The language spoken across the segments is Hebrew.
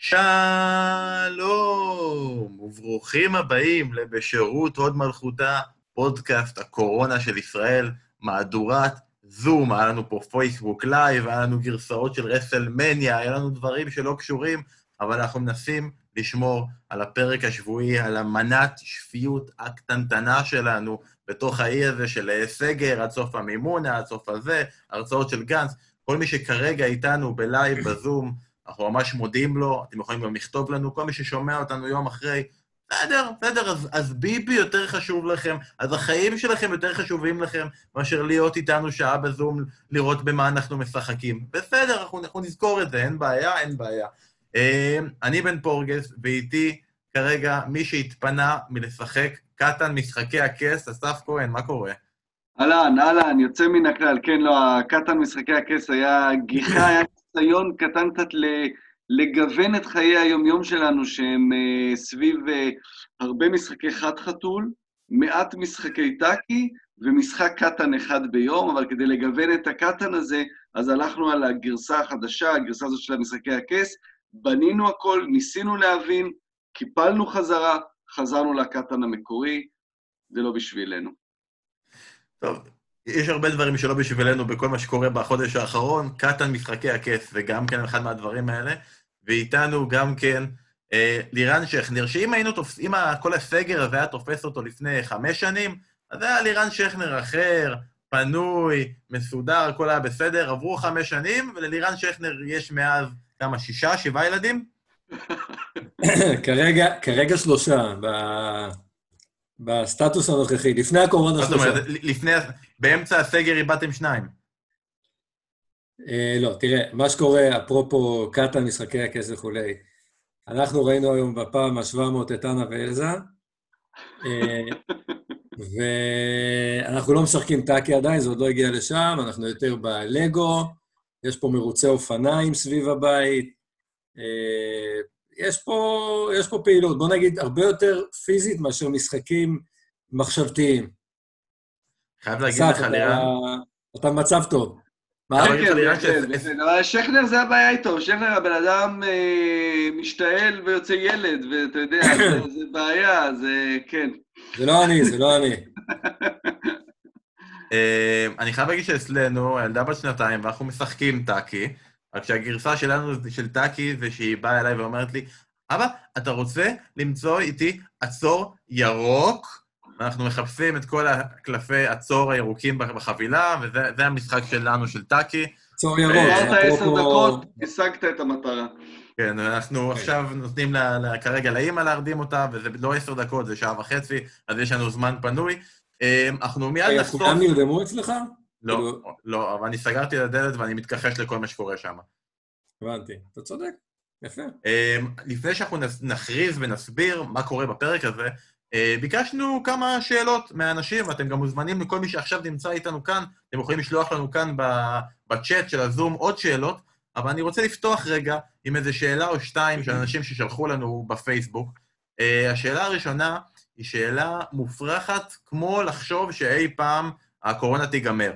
שלום, וברוכים הבאים ל"בשירות הוד מלכותה", פודקאסט הקורונה של ישראל, מהדורת זום, היה לנו פה פייסבוק לייב, היה לנו גרסאות של רסלמניה, היה לנו דברים שלא קשורים, אבל אנחנו מנסים לשמור על הפרק השבועי, על המנת שפיות הקטנטנה שלנו בתוך האי הזה של סגר, עד סוף המימונה, עד סוף הזה, הרצאות של גנץ. כל מי שכרגע איתנו בלייב, בזום, אנחנו ממש מודים לו, אתם יכולים גם לכתוב לנו, כל מי ששומע אותנו יום אחרי, בסדר, בסדר, אז, אז ביבי יותר חשוב לכם, אז החיים שלכם יותר חשובים לכם מאשר להיות איתנו שעה בזום, לראות במה אנחנו משחקים. בסדר, אנחנו, אנחנו נזכור את זה, אין בעיה, אין בעיה. אה, אני בן פורגס, ואיתי כרגע מי שהתפנה מלשחק קטן משחקי הכס, אסף כהן, מה קורה? אהלן, אהלן, יוצא מן הכלל. כן, לא, הקטן משחקי הכס היה גיחה, היה ניסיון קטן קצת לגוון את חיי היומיום שלנו, שהם uh, סביב uh, הרבה משחקי חד-חתול, מעט משחקי טאקי ומשחק קטן אחד ביום, אבל כדי לגוון את הקטן הזה, אז הלכנו על הגרסה החדשה, הגרסה הזאת של המשחקי הכס, בנינו הכל, ניסינו להבין, קיפלנו חזרה, חזרנו לקטן המקורי, זה לא בשבילנו. טוב, יש הרבה דברים שלא בשבילנו בכל מה שקורה בחודש האחרון, קטן משחקי הכס, וגם כן אחד מהדברים האלה, ואיתנו גם כן אה, לירן שכנר, שאם היינו תופסים, אם כל הסגר הזה היה תופס אותו לפני חמש שנים, אז היה לירן שכנר אחר, פנוי, מסודר, הכל היה בסדר, עברו חמש שנים, וללירן שכנר יש מאז כמה, שישה, שבעה ילדים? כרגע, כרגע שלושה, ב... בסטטוס הנוכחי, לפני הקורונה שלושה. זאת אומרת, לפני, באמצע הסגר איבדתם שניים. אה, לא, תראה, מה שקורה, אפרופו קטן, משחקי הכס וכולי, אנחנו ראינו היום בפעם ה-700 את אנה ואלזה, אה, ואנחנו לא משחקים טאקי עדיין, זה עוד לא הגיע לשם, אנחנו יותר בלגו, יש פה מרוצי אופניים סביב הבית, אה, יש פה, יש פה פעילות, בוא נגיד, הרבה יותר פיזית מאשר משחקים מחשבתיים. חייב להגיד לך, לירן... אתה במצב טוב. מה? כן, כן, שכנר זה הבעיה איתו, שכנר הבן אדם אה, משתעל ויוצא ילד, ואתה יודע, זה בעיה, זה כן. זה לא אני, זה לא אני. אה, אני חייב להגיד שאצלנו, הילדה בת שנתיים, ואנחנו משחקים טאקי, רק שהגרסה שלנו, של טאקי, זה שהיא באה אליי ואומרת לי, אבא, אתה רוצה למצוא איתי עצור ירוק? אנחנו מחפשים את כל הקלפי עצור הירוקים בחבילה, וזה המשחק שלנו, של טאקי. עצור ירוק. אמרת עשר דקות, השגת את המטרה. כן, אנחנו כן. עכשיו נותנים לה, לה, כרגע לאימא להרדים אותה, וזה לא עשר דקות, זה שעה וחצי, אז יש לנו זמן פנוי. אמ, אנחנו מיד נחשוף... כולם נרדמו אצלך? לא, כאילו- לא, אבל אני סגרתי את הדלת ואני מתכחש לכל מה שקורה שם. הבנתי, אתה צודק, יפה. לפני שאנחנו נכריז ונסביר מה קורה בפרק הזה, אה, ביקשנו כמה שאלות מהאנשים, ואתם גם מוזמנים לכל מי שעכשיו נמצא איתנו כאן, אתם יכולים לשלוח לנו כאן בצ'אט של הזום עוד שאלות, אבל אני רוצה לפתוח רגע עם איזו שאלה או שתיים של אנשים ששלחו לנו בפייסבוק. אה, השאלה הראשונה היא שאלה מופרכת, כמו לחשוב שאי פעם הקורונה תיגמר.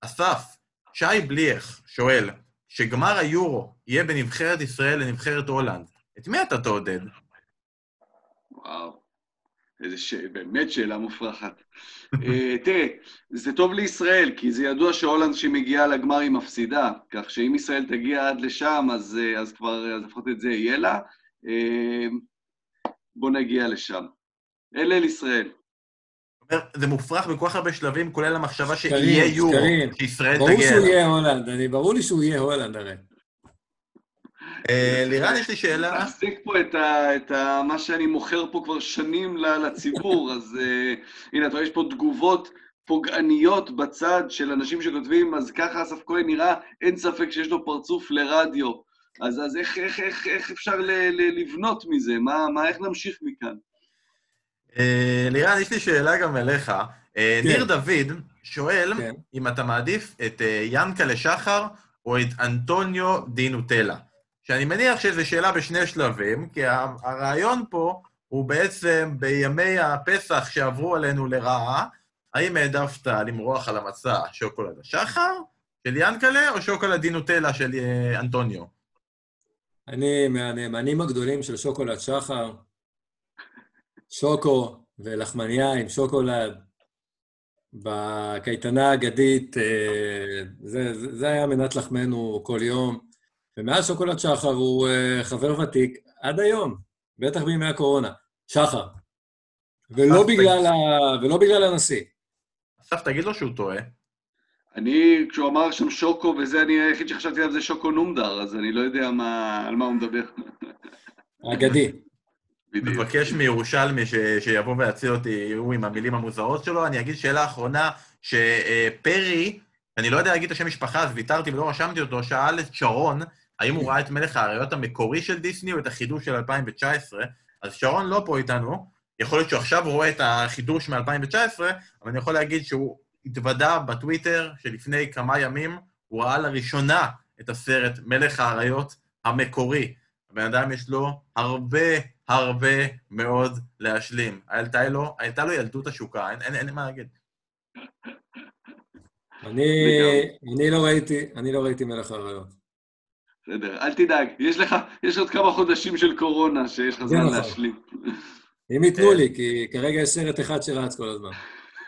אסף, שי בליך שואל, שגמר היורו יהיה בנבחרת ישראל לנבחרת הולנד, את מי אתה תעודד? וואו, איזה ש... באמת שאלה מופרכת. uh, תראה, זה טוב לישראל, כי זה ידוע שהולנד שהיא מגיעה לגמר היא מפסידה, כך שאם ישראל תגיע עד לשם, אז, uh, אז כבר, אז לפחות את זה יהיה לה. Uh, בוא נגיע לשם. אלה אל ישראל. זה מופרך בכל כך הרבה שלבים, כולל המחשבה שיהיה יורו, שישראל תגיע אליו. ברור שהוא יהיה הולנד, אני, ברור לי שהוא יהיה הולנד הרי. אה, לירן, יש לי שאלה. מחזיק פה את מה שאני מוכר פה כבר שנים לציבור, אז אה, הנה, אתה רואה, יש פה תגובות פוגעניות בצד של אנשים שכותבים, אז ככה אסף כהן נראה, אין ספק שיש לו פרצוף לרדיו. אז, אז איך, איך, איך, איך אפשר ל, ל, לבנות מזה? מה, מה, איך נמשיך מכאן? אה, לירן, יש לי שאלה גם אליך. כן. ניר דוד שואל כן. אם אתה מעדיף את ינקלה שחר או את אנטוניו דינוטלה. שאני מניח שזו שאלה בשני שלבים, כי הרעיון פה הוא בעצם בימי הפסח שעברו עלינו לרעה, האם העדפת למרוח על המצע שוקולד השחר של ינקלה או שוקולד דינוטלה של אנטוניו? אני מהנאמנים הגדולים של שוקולד שחר. שוקו ולחמניה עם שוקולד. בקייטנה האגדית, אה, זה, זה היה מנת לחמנו כל יום. ומאז שוקולד שחר הוא אה, חבר ותיק עד היום, בטח בימי הקורונה. שחר. ולא בגלל, ה... ולא בגלל הנשיא. אסף, תגיד לו שהוא טועה. אני, כשהוא אמר שם שוקו וזה, אני היחיד שחשבתי על זה שוקו נומדר, אז אני לא יודע מה, על מה הוא מדבר. אגדי. מבקש מירושלמי ש... שיבוא ויציל אותי, הוא עם המילים המוזרות שלו. אני אגיד שאלה אחרונה, שפרי, אני לא יודע להגיד את השם משפחה, אז ויתרתי ולא רשמתי אותו, שאל את שרון, האם הוא ראה את מלך האריות המקורי של דיסני או את החידוש של 2019, אז שרון לא פה איתנו, יכול להיות שהוא עכשיו רואה את החידוש מ-2019, אבל אני יכול להגיד שהוא התוודה בטוויטר שלפני כמה ימים הוא ראה לראשונה את הסרט מלך האריות המקורי. הבן אדם יש לו הרבה הרבה מאוד להשלים. הייתה לו, הייתה לו ילדות השוקה, אין, אין, אין מה להגיד. אני, אני לא ראיתי, אני לא ראיתי מלך האריות. בסדר, אל תדאג, יש לך, יש עוד כמה חודשים של קורונה שיש לך זמן נכון. להשלים. אם ייתנו לי, כי כרגע יש סרט אחד שרץ כל הזמן.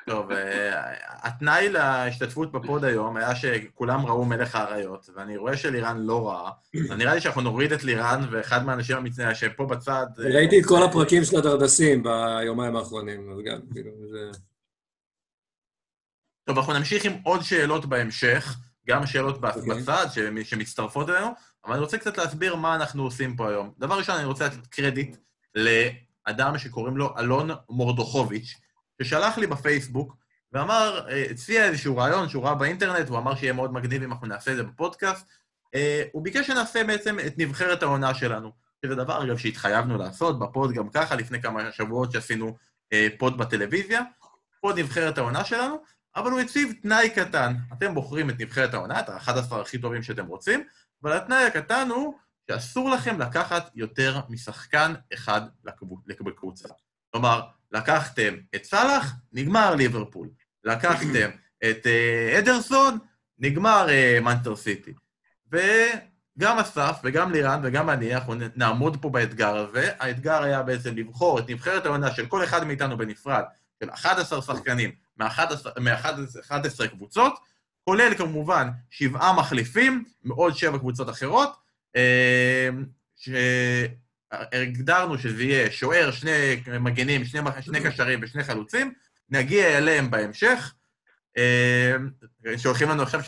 טוב, אה, התנאי להשתתפות בפוד היום היה שכולם ראו מלך האריות, ואני רואה שלירן לא ראה, אז נראה לי שאנחנו נוריד את לירן, ואחד מהאנשים המצנע שפה בצד... ראיתי את כל הפרקים של הדרדסים ביומיים האחרונים, אז גם, כאילו, זה... טוב, אנחנו נמשיך עם עוד שאלות בהמשך, גם שאלות אוקיי. בצד שמצטרפות אלינו, אבל אני רוצה קצת להסביר מה אנחנו עושים פה היום. דבר ראשון, אני רוצה לתת קרדיט לאדם שקוראים לו אלון מורדוכוביץ', ששלח לי בפייסבוק ואמר, אה, הציע איזשהו רעיון שהוא ראה באינטרנט, הוא אמר שיהיה מאוד מגניב אם אנחנו נעשה את זה בפודקאסט. אה, הוא ביקש שנעשה בעצם את נבחרת העונה שלנו, שזה דבר, אגב, שהתחייבנו לעשות בפוד גם ככה, לפני כמה שבועות שעשינו אה, פוד בטלוויזיה, פוד נבחרת העונה שלנו, אבל הוא הציב תנאי קטן. אתם בוחרים את נבחרת העונה, את ה-11 הכי טובים שאתם רוצים, אבל התנאי הקטן הוא שאסור לכם לקחת יותר משחקן אחד בקבוצה. כלומר, לקחתם את סאלח, נגמר ליברפול. לקחתם את uh, אדרסון, נגמר uh, מנצ'סטר סיטי. וגם אסף וגם לירן וגם אני, אנחנו נעמוד פה באתגר הזה. האתגר היה בעצם לבחור את נבחרת העונה של כל אחד מאיתנו בנפרד, של 11 שחקנים מ-11 קבוצות, כולל כמובן שבעה מחליפים מעוד שבע קבוצות אחרות, אה, ש... הגדרנו שזה יהיה שוער, שני מגנים, שני, שני קשרים ושני חלוצים, נגיע אליהם בהמשך. אה, שהולכים לנו עכשיו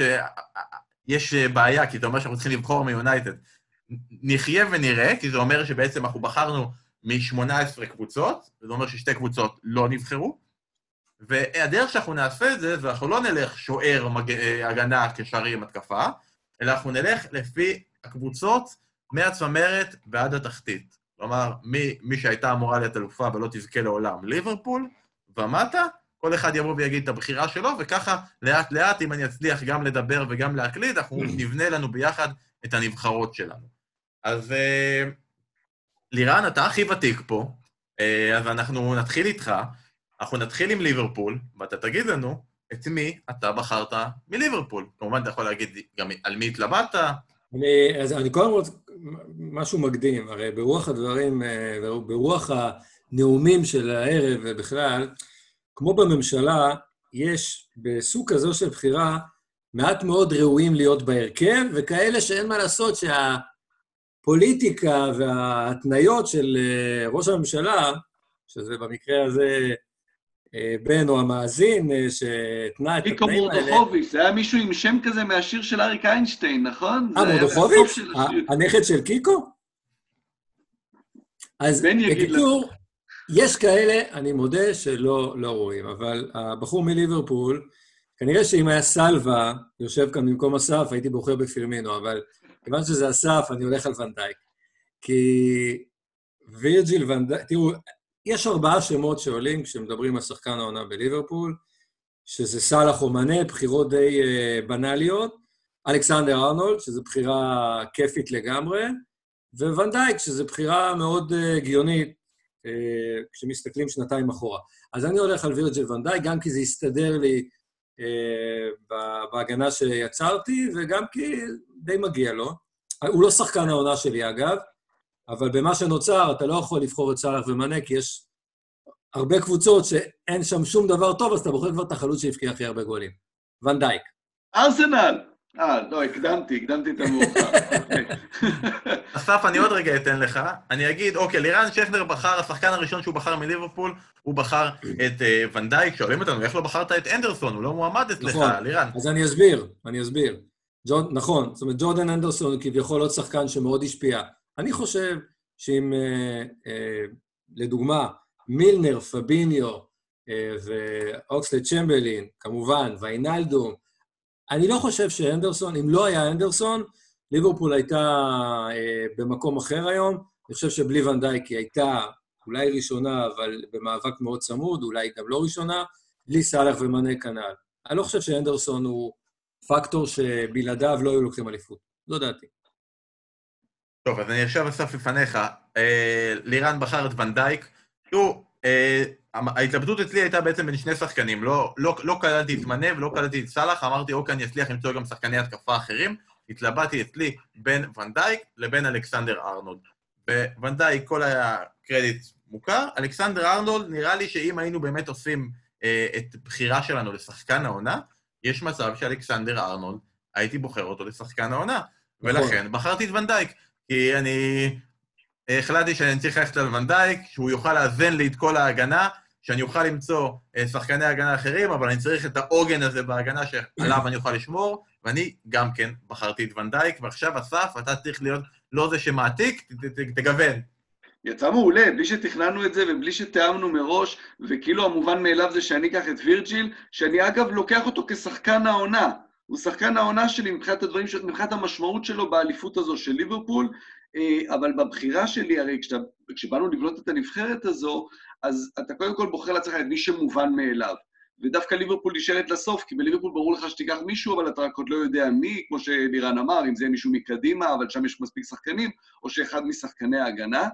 שיש בעיה, כי זה אומר שאנחנו צריכים לבחור מיונייטד. נחיה ונראה, כי זה אומר שבעצם אנחנו בחרנו מ-18 קבוצות, זה אומר ששתי קבוצות לא נבחרו, והדרך שאנחנו נעשה את זה, זה אנחנו לא נלך שוער, מג... הגנה, קשרים, התקפה, אלא אנחנו נלך לפי הקבוצות מהצמרת ועד התחתית. כלומר, מי, מי שהייתה אמורה להיות אלופה ולא תזכה לעולם, ליברפול ומטה, כל אחד יבוא ויגיד את הבחירה שלו, וככה לאט-לאט, אם אני אצליח גם לדבר וגם להקליד, אנחנו נבנה לנו ביחד את הנבחרות שלנו. אז אה, לירן, אתה הכי ותיק פה, אה, אז אנחנו נתחיל איתך. אנחנו נתחיל עם ליברפול, ואתה תגיד לנו את מי אתה בחרת מליברפול. כמובן, אתה יכול להגיד גם על מי התלבטת, אני, אז אני קודם כל, משהו מקדים, הרי ברוח הדברים, אה, ברוח הנאומים של הערב ובכלל, כמו בממשלה, יש בסוג כזו של בחירה מעט מאוד ראויים להיות בהרכב, וכאלה שאין מה לעשות שהפוליטיקה וההתניות של אה, ראש הממשלה, שזה במקרה הזה בן או המאזין אה, שהתנה את התנאים האלה... מיקו מורדוכוביץ', זה היה מישהו עם שם כזה מהשיר של אריק איינשטיין, נכון? אה, מורדוכוביץ'? הנכד של קיקו? אז בקיצור, יש כאלה, אני מודה שלא לא רואים, אבל הבחור מליברפול, כנראה שאם היה סלווה, יושב כאן במקום אסף, הייתי בוחר בפירמינו, אבל כיוון שזה אסף, אני הולך על ונדייק. כי וירג'יל ונדייק, תראו, יש ארבעה שמות שעולים כשמדברים על שחקן העונה בליברפול, שזה סאלח אומנה, בחירות די uh, בנאליות, אלכסנדר ארנולד, שזו בחירה כיפית לגמרי, וונדייק, שזו בחירה מאוד uh, הגיונית uh, כשמסתכלים שנתיים אחורה. אז אני הולך על וירג'ל ונדייק, גם כי זה יסתדר לי uh, בהגנה שיצרתי, וגם כי די מגיע לו. הוא לא שחקן העונה שלי, אגב, אבל במה שנוצר, אתה לא יכול לבחור את סאלח ומנה, כי יש הרבה קבוצות שאין שם שום דבר טוב, אז אתה בוחר כבר את החלוץ שהבקיע הכי הרבה גולים. ונדייק. ארסנל! אה, לא, הקדמתי, הקדמתי את המאוחר. אסף, אני עוד רגע אתן לך. אני אגיד, אוקיי, לירן שכנר בחר, השחקן הראשון שהוא בחר מליברפול, הוא בחר את אה, ונדייק. שואלים אותנו, איך לא בחרת את אנדרסון? הוא לא מועמד אצלך, נכון. לירן. אז אני אסביר, אני אסביר. נכון, זאת אומרת, ג'ורדן אנדרסון הוא כביכול עוד שחקן שמאוד השפיע. אני חושב שאם, אה, אה, לדוגמה, מילנר, פביניו אה, ואוקסלד צ'מברלין, כמובן, ויינלדום, אני לא חושב שאנדרסון, אם לא היה אנדרסון, ליברפול הייתה במקום אחר היום. אני חושב שבלי ונדייק היא הייתה אולי ראשונה, אבל במאבק מאוד צמוד, אולי גם לא ראשונה, בלי סאלח ומנה כנ"ל. אני לא חושב שאנדרסון הוא פקטור שבלעדיו לא היו לוקחים אליפות. זו דעתי. טוב, אז אני עכשיו אסף לפניך. אה, לירן בחר את ונדייק. תראו, אה, ההתלבטות אצלי הייתה בעצם בין שני שחקנים. לא, לא, לא כללתי את מנה ולא כללתי את סאלח, אמרתי, אוקיי, אני אצליח למצוא גם שחקני התקפה אחרים. התלבטתי אצלי בין ונדייק לבין אלכסנדר ארנולד. וונדייק, כל הקרדיט מוכר. אלכסנדר ארנולד, נראה לי שאם היינו באמת עושים אה, את בחירה שלנו לשחקן העונה, יש מצב שאלכסנדר ארנולד, הייתי בוחר אותו לשחקן העונה. נכון. ולכן בחרתי את ונדייק, כי אני החלטתי שאני צריך ללכת על ונדייק, שהוא יוכל לאזן לי את כל ההגנה, שאני אוכל למצוא אה, שחקני הגנה אחרים, אבל אני צריך את העוגן הזה בהגנה שעליו אני אוכל לשמור, ואני גם כן בחרתי את ונדייק, ועכשיו, אסף, אתה צריך להיות לא זה שמעתיק, תגוון. יצא מעולה, בלי שתכננו את זה ובלי שתיאמנו מראש, וכאילו המובן מאליו זה שאני אקח את וירג'יל, שאני אגב לוקח אותו כשחקן העונה. הוא שחקן העונה שלי מבחינת הדברים, מבחינת המשמעות שלו באליפות הזו של ליברפול, אה, אבל בבחירה שלי, הרי כשאתה, כשבאנו לבנות את הנבחרת הזו, אז אתה קודם כל בוחר לעצמך את מי שמובן מאליו. ודווקא ליברפול נשארת לסוף, כי בליברפול ברור לך שתיקח מישהו, אבל אתה רק עוד לא יודע מי, כמו שלירן אמר, אם זה יהיה מישהו מקדימה, אבל שם יש מספיק שחקנים, או שאחד משחקני ההגנה.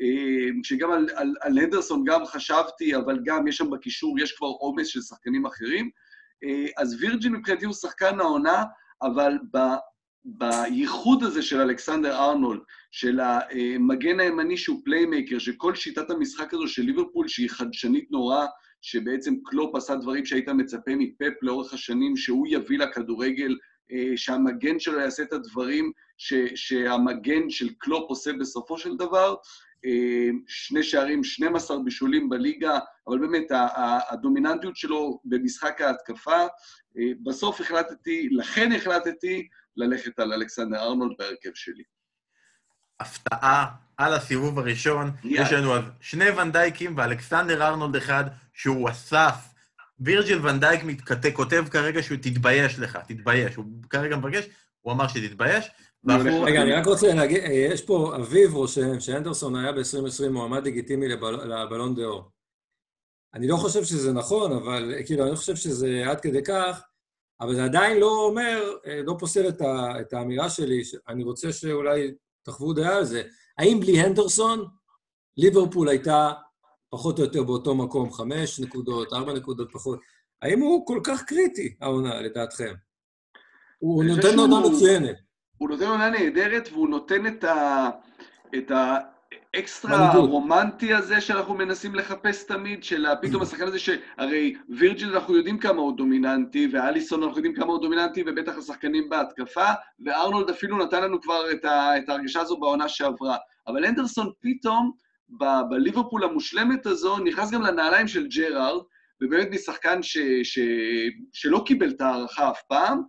אה, שגם על, על, על הנדרסון גם חשבתי, אבל גם יש שם בקישור, יש כבר עומס של שחקנים אחרים. אה, אז וירג'יל מבחינתי הוא שחקן העונה, אבל ב, בייחוד הזה של אלכסנדר ארנולד, של המגן הימני שהוא playmaker, שכל שיטת המשחק הזו של ליברפול, שהיא חדשנית נורא, שבעצם קלופ עשה דברים שהיית מצפה מפפ לאורך השנים, שהוא יביא לכדורגל, אה, שהמגן שלו יעשה את הדברים ש, שהמגן של קלופ עושה בסופו של דבר. אה, שני שערים, 12 בישולים בליגה, אבל באמת הדומיננטיות שלו במשחק ההתקפה. אה, בסוף החלטתי, לכן החלטתי ללכת על אלכסנדר ארנולד בהרכב שלי. הפתעה על הסיבוב הראשון. יאללה. יש לנו אז שני ונדייקים ואלכסנדר ארנולד אחד, שהוא אסף. וירג'יל ונדייק מתכתב, כותב כרגע שהוא תתבייש לך, תתבייש. הוא כרגע מבקש, הוא אמר שתתבייש. אני רגע, אני רק רוצה להגיד, אה, יש פה, אביב רושם שאנדרסון היה ב-2020 מועמד לגיטימי לבל- לבלון דה אור. אני לא חושב שזה נכון, אבל כאילו, אני לא חושב שזה עד כדי כך, אבל זה עדיין לא אומר, אה, לא פוסל את, ה, את האמירה שלי, שאני רוצה שאולי תחוו דעה על זה. האם בלי הנדרסון, ליברפול הייתה פחות או יותר באותו מקום, חמש נקודות, ארבע נקודות פחות. האם הוא כל כך קריטי, העונה, לדעתכם? הוא אני נותן עונה מצוינת. הוא נותן עונה נהדרת, והוא נותן את, ה... את האקסטרה מנהיגות. הרומנטי הזה שאנחנו מנסים לחפש תמיד, של ה- פתאום השחקן הזה שהרי וירג'יל אנחנו יודעים כמה הוא דומיננטי, ואליסון אנחנו יודעים כמה הוא דומיננטי, ובטח השחקנים בהתקפה, וארנולד אפילו נתן לנו כבר את, ה... את ההרגשה הזו בעונה שעברה. אבל אנדרסון פתאום, ב- בליברפול המושלמת הזו, נכנס גם לנעליים של ג'רארד, ובאמת משחקן ש... ש... שלא קיבל את ההערכה אף פעם,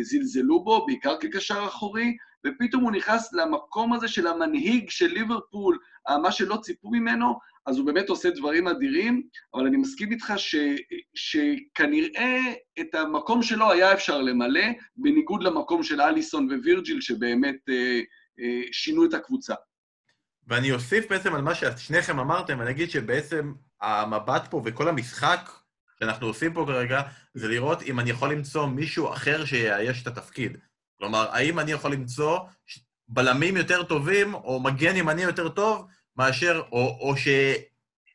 זלזלו בו, בעיקר כקשר אחורי, ופתאום הוא נכנס למקום הזה של המנהיג של ליברפול, אה, מה שלא ציפו ממנו, אז הוא באמת עושה דברים אדירים, אבל אני מסכים איתך ש, שכנראה את המקום שלו היה אפשר למלא, בניגוד למקום של אליסון ווירג'יל, שבאמת אה, אה, שינו את הקבוצה. ואני אוסיף בעצם על מה ששניכם אמרתם, אני אגיד שבעצם המבט פה וכל המשחק שאנחנו עושים פה כרגע, זה לראות אם אני יכול למצוא מישהו אחר שיאייש את התפקיד. כלומר, האם אני יכול למצוא בלמים יותר טובים, או מגן ימני יותר טוב, מאשר, או, או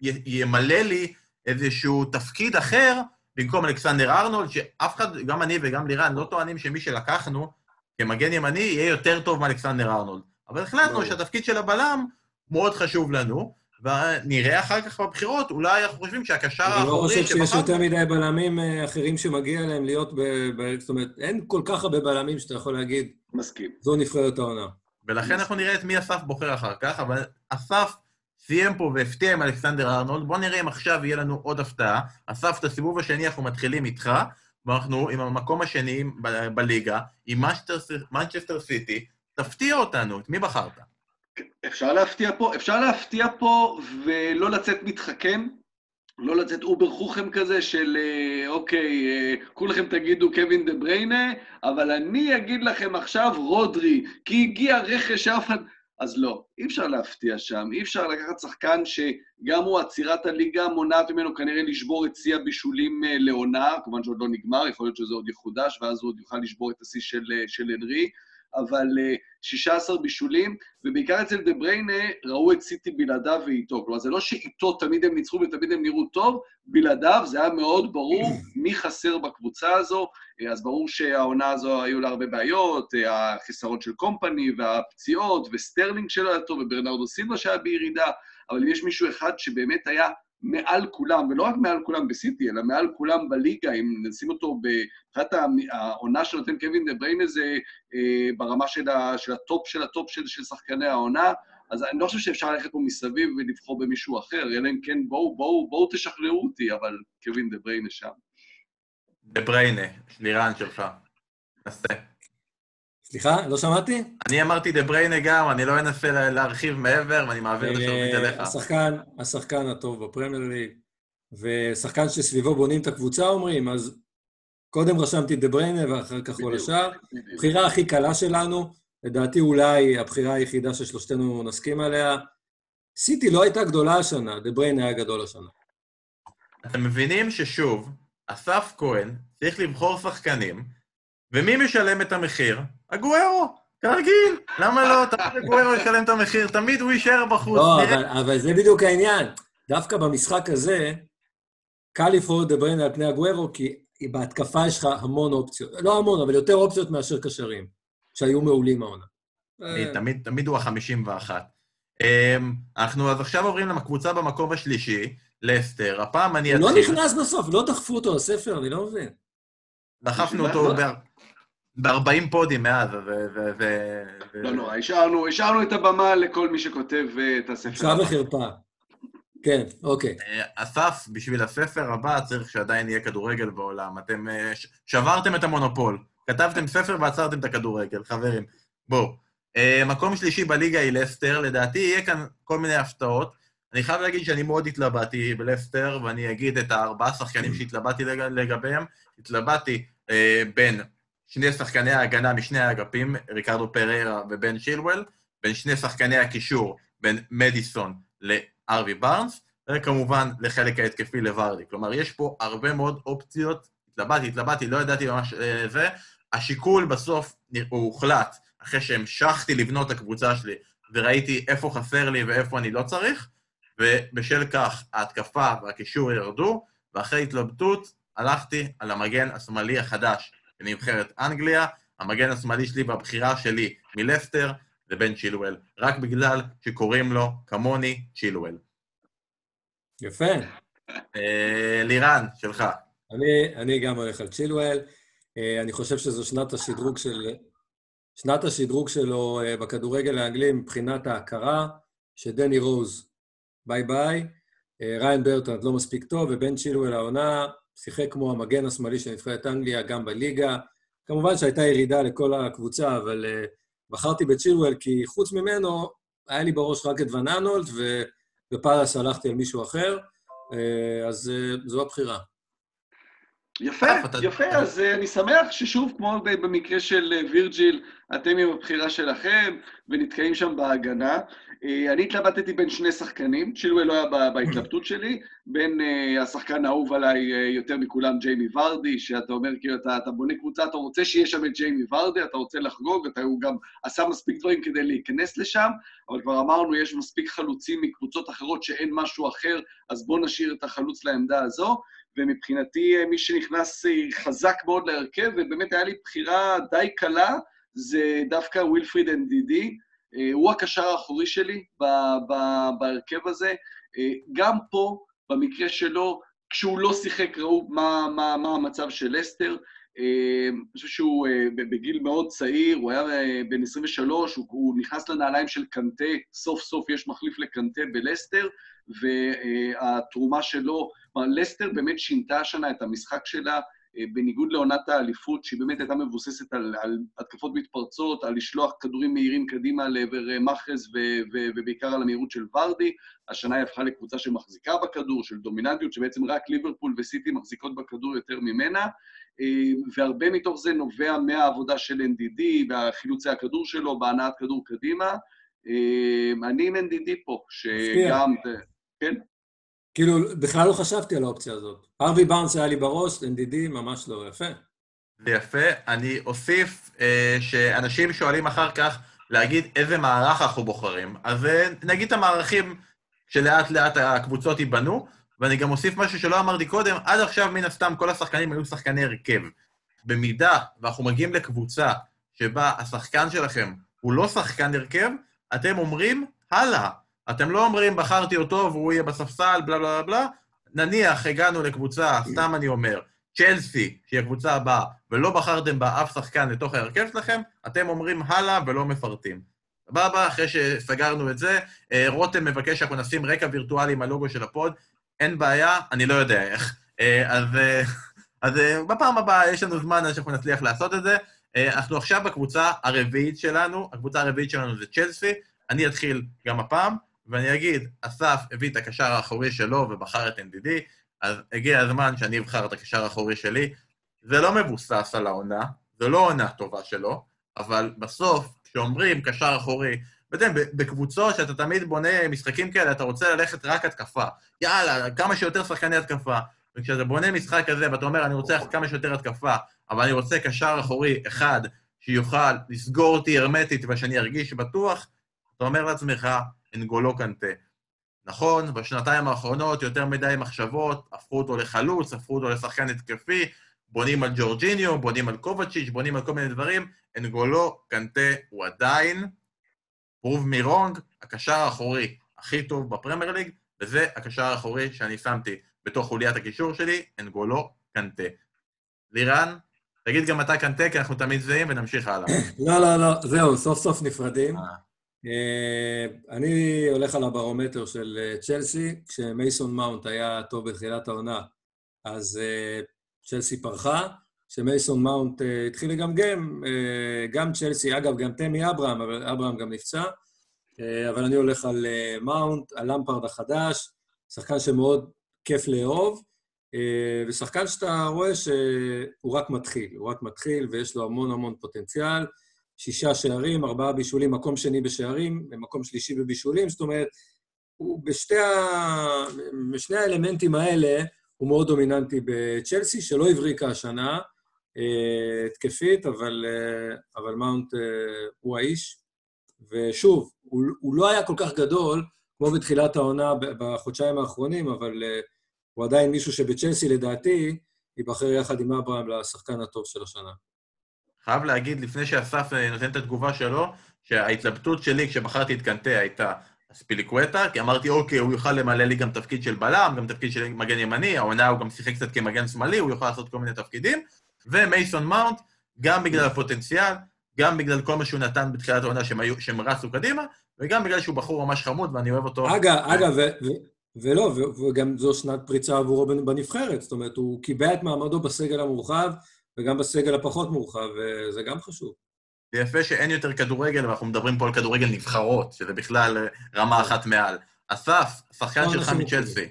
שימלא לי איזשהו תפקיד אחר במקום אלכסנדר ארנולד, שאף אחד, גם אני וגם לירן, לא טוענים שמי שלקחנו כמגן ימני יהיה יותר טוב מאלכסנדר ארנולד. אבל החלטנו. שהתפקיד של הבלם מאוד חשוב לנו, ונראה אחר כך בבחירות, אולי אנחנו חושבים שהקשר אני לא האחורי חושב שיש יותר מדי בלמים אה, אחרים שמגיע להם להיות ב... ב- זאת אומרת, אין כל כך הרבה בלמים שאתה יכול להגיד, מסכים. זו נבחרת העונה. ולכן אנחנו נראה את מי אסף בוחר אחר כך, אבל אסף סיים פה והפתיע עם אלכסנדר ארנולד. בואו נראה אם עכשיו יהיה לנו עוד הפתעה. אסף, את הסיבוב השני אנחנו מתחילים איתך, ואנחנו עם המקום השני ב- בליגה, עם מנצ'סטר סיטי. תפתיע אותנו, את מי בחרת? אפשר להפתיע פה, אפשר להפתיע פה ולא לצאת מתחכם, לא לצאת over חוכם כזה של אה, אוקיי, אה, כולכם תגידו קווין דה בריינה, אבל אני אגיד לכם עכשיו רודרי, כי הגיע רכש שאף אחד... אז לא, אי אפשר להפתיע שם, אי אפשר לקחת שחקן שגם הוא עצירת הליגה מונעת ממנו כנראה לשבור את שיא הבישולים אה, לעונה, כמובן שעוד לא נגמר, יכול להיות שזה עוד יחודש, ואז הוא עוד יוכל לשבור את השיא של, של הנרי, אבל אה, 16 בישולים, ובעיקר אצל דה בריינה ראו את סיטי בלעדיו ואיתו. כלומר, זה לא שאיתו תמיד הם ניצחו ותמיד הם נראו טוב, בלעדיו זה היה מאוד ברור מי חסר בקבוצה הזו. אה, אז ברור שהעונה הזו היו לה הרבה בעיות, אה, החיסרון של קומפני והפציעות, וסטרלינג שלא היה טוב, וברנרדו סילבה שהיה בירידה, אבל אם יש מישהו אחד שבאמת היה מעל כולם, ולא רק מעל כולם בסיטי, אלא מעל כולם בליגה, אם נשים אותו מבחינת העונה שנותן קווין דה בריינה זה אה, ברמה של, ה, של הטופ של הטופ של, של שחקני העונה, אז אני לא חושב שאפשר ללכת פה מסביב ולבחור במישהו אחר, אלא אם כן בואו, בואו, בואו תשכנעו אותי, אבל קווין דה בריינה שם. דה בריינה, לירן שלך. נסה. סליחה, לא שמעתי? אני אמרתי דה בריינה גם, אני לא אנסה לה- להרחיב מעבר, ואני מעביר את השרביט אה, אליך. השחקן, השחקן הטוב בפרמייר ליג, ושחקן שסביבו בונים את הקבוצה, אומרים, אז קודם רשמתי דה בריינה ואחר כך כל. השאר. הבחירה הכי קלה שלנו, לדעתי אולי הבחירה היחידה ששלושתנו נסכים עליה, סיטי לא הייתה גדולה השנה, דה בריינה היה גדול השנה. אתם מבינים ששוב, אסף כהן צריך לבחור שחקנים, ומי משלם את המחיר? הגוארו, כרגיל. למה לא? תמיד הגוארו ישלם את המחיר, תמיד הוא יישאר בחוץ. לא, אבל, אבל זה בדיוק העניין. דווקא במשחק הזה, קל לבחור את דה בריינה על פני הגוורו, כי בהתקפה יש לך המון אופציות. לא המון, אבל יותר אופציות מאשר קשרים, שהיו מעולים העונה. אה, תמיד, תמיד הוא ה-51. אנחנו אז עכשיו עוברים לקבוצה במקום השלישי, לסטר. הפעם אני הוא לא אתחיל. נכנס בסוף, לא דחפו אותו לספר, אני לא מבין. דחפנו אותו? ב-40 פודים מאז, ו... ו- ו- ו- לא נורא, השארנו, השארנו את הבמה לכל מי שכותב אה, את הספר. בושה וחרפה. כן, אוקיי. אה, אסף, בשביל הספר הבא צריך שעדיין יהיה כדורגל בעולם. אתם אה, ש- שברתם את המונופול. כתבתם ספר ועצרתם את הכדורגל, חברים. בואו. מקום שלישי בליגה היא לסטר, לדעתי יהיה כאן כל מיני הפתעות. אני חייב להגיד שאני מאוד התלבטתי בלסטר, ואני אגיד את הארבעה שחקנים שהתלבטתי לג... לגביהם. התלבטתי בין שני שחקני ההגנה משני האגפים, ריקרדו פררה ובן שילואל, בין שני שחקני הקישור, בין מדיסון לארווי בארנס, וכמובן לחלק ההתקפי לוורדי. כלומר, יש פה הרבה מאוד אופציות. התלבטתי, התלבטתי, לא ידעתי ממש אה, זה. השיקול בסוף הוא הוחלט אחרי שהמשכתי לבנות את הקבוצה שלי וראיתי איפה חסר לי ואיפה אני לא צריך, ובשל כך ההתקפה והקישור ירדו, ואחרי התלבטות הלכתי על המגן השמאלי החדש בנבחרת אנגליה. המגן השמאלי שלי והבחירה שלי מלסטר זה בן צ'ילואל, רק בגלל שקוראים לו, כמוני, צ'ילואל. יפה. אה, לירן, שלך. אני, אני גם הולך על צ'ילואל. אה, אני חושב שזו שנת השדרוג של... שנת השדרוג שלו אה, בכדורגל האנגלי מבחינת ההכרה, שדני רוז, bye bye. ריין ברטרנד לא מספיק טוב, ובן צ'ילואל העונה שיחק כמו המגן השמאלי של נבחרת אנגליה גם בליגה. כמובן שהייתה ירידה לכל הקבוצה, אבל אה, בחרתי בצ'ילואל כי חוץ ממנו היה לי בראש רק את ון אנולד, ובפאלאס הלכתי על מישהו אחר, אה, אז אה, זו הבחירה. יפה, יפה, אז אה, אני שמח ששוב, כמו במקרה של אה, וירג'יל, אתם עם הבחירה שלכם ונתקעים שם בהגנה. אה, אני התלבטתי בין שני שחקנים, צ'ילואל לא היה בהתלבטות שלי, בין השחקן האהוב עליי יותר מכולם, ג'יימי ורדי, שאתה אומר, כאילו, אתה, אתה בונה קבוצה, אתה רוצה שיהיה שם את ג'יימי ורדי, אתה רוצה לחגוג, אתה, הוא גם עשה מספיק דברים כדי להיכנס לשם, אבל כבר אמרנו, יש מספיק חלוצים מקבוצות אחרות שאין משהו אחר, אז בואו נשאיר את החלוץ לעמדה הזו. ומבחינתי אה, מי שנכנס אה, חזק מאוד להרכב, ובאמת היה לי בחירה די קלה, זה דווקא ווילפריד NDD, הוא הקשר האחורי שלי בהרכב הזה. גם פה, במקרה שלו, כשהוא לא שיחק, ראו מה, מה, מה המצב של לסטר. אני חושב שהוא בגיל מאוד צעיר, הוא היה בן 23, הוא, הוא נכנס לנעליים של קנטה, סוף סוף יש מחליף לקנטה בלסטר, והתרומה שלו, כלומר, לסטר באמת שינתה השנה את המשחק שלה, אה, בניגוד לעונת האליפות, שהיא באמת הייתה מבוססת על, על התקפות מתפרצות, על לשלוח כדורים מהירים קדימה לעבר אה, מאחז ובעיקר על המהירות של ורדי, השנה היא הפכה לקבוצה שמחזיקה בכדור, של דומיננטיות, שבעצם רק ליברפול וסיטי מחזיקות בכדור יותר ממנה, אה, והרבה מתוך זה נובע מהעבודה של NDD והחילוצי הכדור שלו, בהנעת כדור קדימה. אני עם NDD פה, שגם... כן? כאילו, בכלל לא חשבתי על האופציה הזאת. ארווי באונס היה לי בראש, NDD ממש לא יפה. זה יפה. אני אוסיף אה, שאנשים שואלים אחר כך להגיד איזה מערך אנחנו בוחרים. אז אה, נגיד את המערכים שלאט לאט הקבוצות ייבנו, ואני גם אוסיף משהו שלא אמרתי קודם, עד עכשיו מן הסתם כל השחקנים היו שחקני הרכב. במידה ואנחנו מגיעים לקבוצה שבה השחקן שלכם הוא לא שחקן הרכב, אתם אומרים, הלאה, אתם לא אומרים, בחרתי אותו והוא יהיה בספסל, בלה בלה בלה, נניח הגענו לקבוצה, סתם אני אומר, צ'לסי, שהיא הקבוצה הבאה, ולא בחרתם בה אף שחקן לתוך ההרכב שלכם, אתם אומרים הלאה ולא מפרטים. סבבה, אחרי שסגרנו את זה, אה, רותם מבקש שאנחנו נשים רקע וירטואלי עם הלוגו של הפוד, אין בעיה, אני לא יודע איך. אה, אז, אה, אז בפעם הבאה יש לנו זמן עד שאנחנו נצליח לעשות את זה. אנחנו עכשיו בקבוצה הרביעית שלנו, הקבוצה הרביעית שלנו זה צ'לסי, אני אתחיל גם הפעם. ואני אגיד, אסף הביא את הקשר האחורי שלו ובחר את NDD, אז הגיע הזמן שאני אבחר את הקשר האחורי שלי. זה לא מבוסס על העונה, זה לא עונה טובה שלו, אבל בסוף, כשאומרים קשר אחורי, ואתם, בקבוצות שאתה תמיד בונה משחקים כאלה, אתה רוצה ללכת רק התקפה. יאללה, כמה שיותר שחקני התקפה. וכשאתה בונה משחק כזה ואתה אומר, אני רוצה כמה שיותר התקפה, אבל אני רוצה קשר אחורי אחד שיוכל לסגור אותי הרמטית ושאני ארגיש בטוח, אתה אומר לעצמך, אנגולו קנטה. נכון, בשנתיים האחרונות יותר מדי מחשבות, הפכו אותו לחלוץ, הפכו אותו לשחקן התקפי, בונים על ג'ורג'יניו, בונים על קובצ'יץ', בונים על כל מיני דברים. אנגולו קנטה הוא עדיין, פרוב מירונג, הקשר האחורי הכי טוב בפרמייר ליג, וזה הקשר האחורי שאני שמתי בתוך חוליית הקישור שלי, אנגולו קנטה. לירן, תגיד גם אתה קנטה, כי אנחנו תמיד זהים, ונמשיך הלאה. לא, לא, לא, זהו, סוף סוף נפרדים. אה. אני הולך על הברומטר של אה, צ'לסי, כשמייסון מאונט היה טוב בתחילת העונה, אז אה, צ'לסי פרחה. כשמייסון מאונט התחיל לגמגם, גם צ'לסי, אגב, גם תמי אברהם, אבל אברהם גם נפצע, אבל אני הולך על מאונט, על למפרד החדש, שחקן שמאוד כיף לאהוב, ושחקן שאתה רואה שהוא רק מתחיל, הוא רק מתחיל ויש לו המון המון פוטנציאל. שישה שערים, ארבעה בישולים, מקום שני בשערים, מקום שלישי בבישולים, זאת אומרת, הוא בשתי ה... בשני האלמנטים האלה הוא מאוד דומיננטי בצ'לסי, שלא הבריקה השנה, אה, התקפית, אבל, אה, אבל מאונט אה, הוא האיש. ושוב, הוא, הוא לא היה כל כך גדול כמו בתחילת העונה בחודשיים האחרונים, אבל הוא עדיין מישהו שבצ'לסי, לדעתי, ייבחר יחד עם אברהם לשחקן הטוב של השנה. חייב להגיד, לפני שאסף אה, נותן את התגובה שלו, שההתלבטות שלי כשבחרתי את קנטה הייתה ספיליקווטה, כי אמרתי, אוקיי, הוא יוכל למלא לי גם תפקיד של בלם, גם תפקיד של מגן ימני, העונה הוא גם שיחק קצת כמגן שמאלי, הוא יוכל לעשות כל מיני תפקידים, ומייסון מאונט, גם בגלל הפוטנציאל, גם בגלל כל מה שהוא נתן בתחילת העונה שהם, היו, שהם רצו קדימה, וגם בגלל שהוא בחור ממש חמוד ואני אוהב אותו. אגב, אגב, ולא, וגם זו שנת פריצה עבורו בנבחרת, זאת אומרת, הוא קיבע את מעמדו בסגל המורחב, וגם בסגל הפחות מורחב, וזה גם חשוב. זה יפה שאין יותר כדורגל, ואנחנו מדברים פה על כדורגל נבחרות, שזה בכלל אה, רמה אחת מעל. אסף, שחקן לא, שלך מצ'לסי.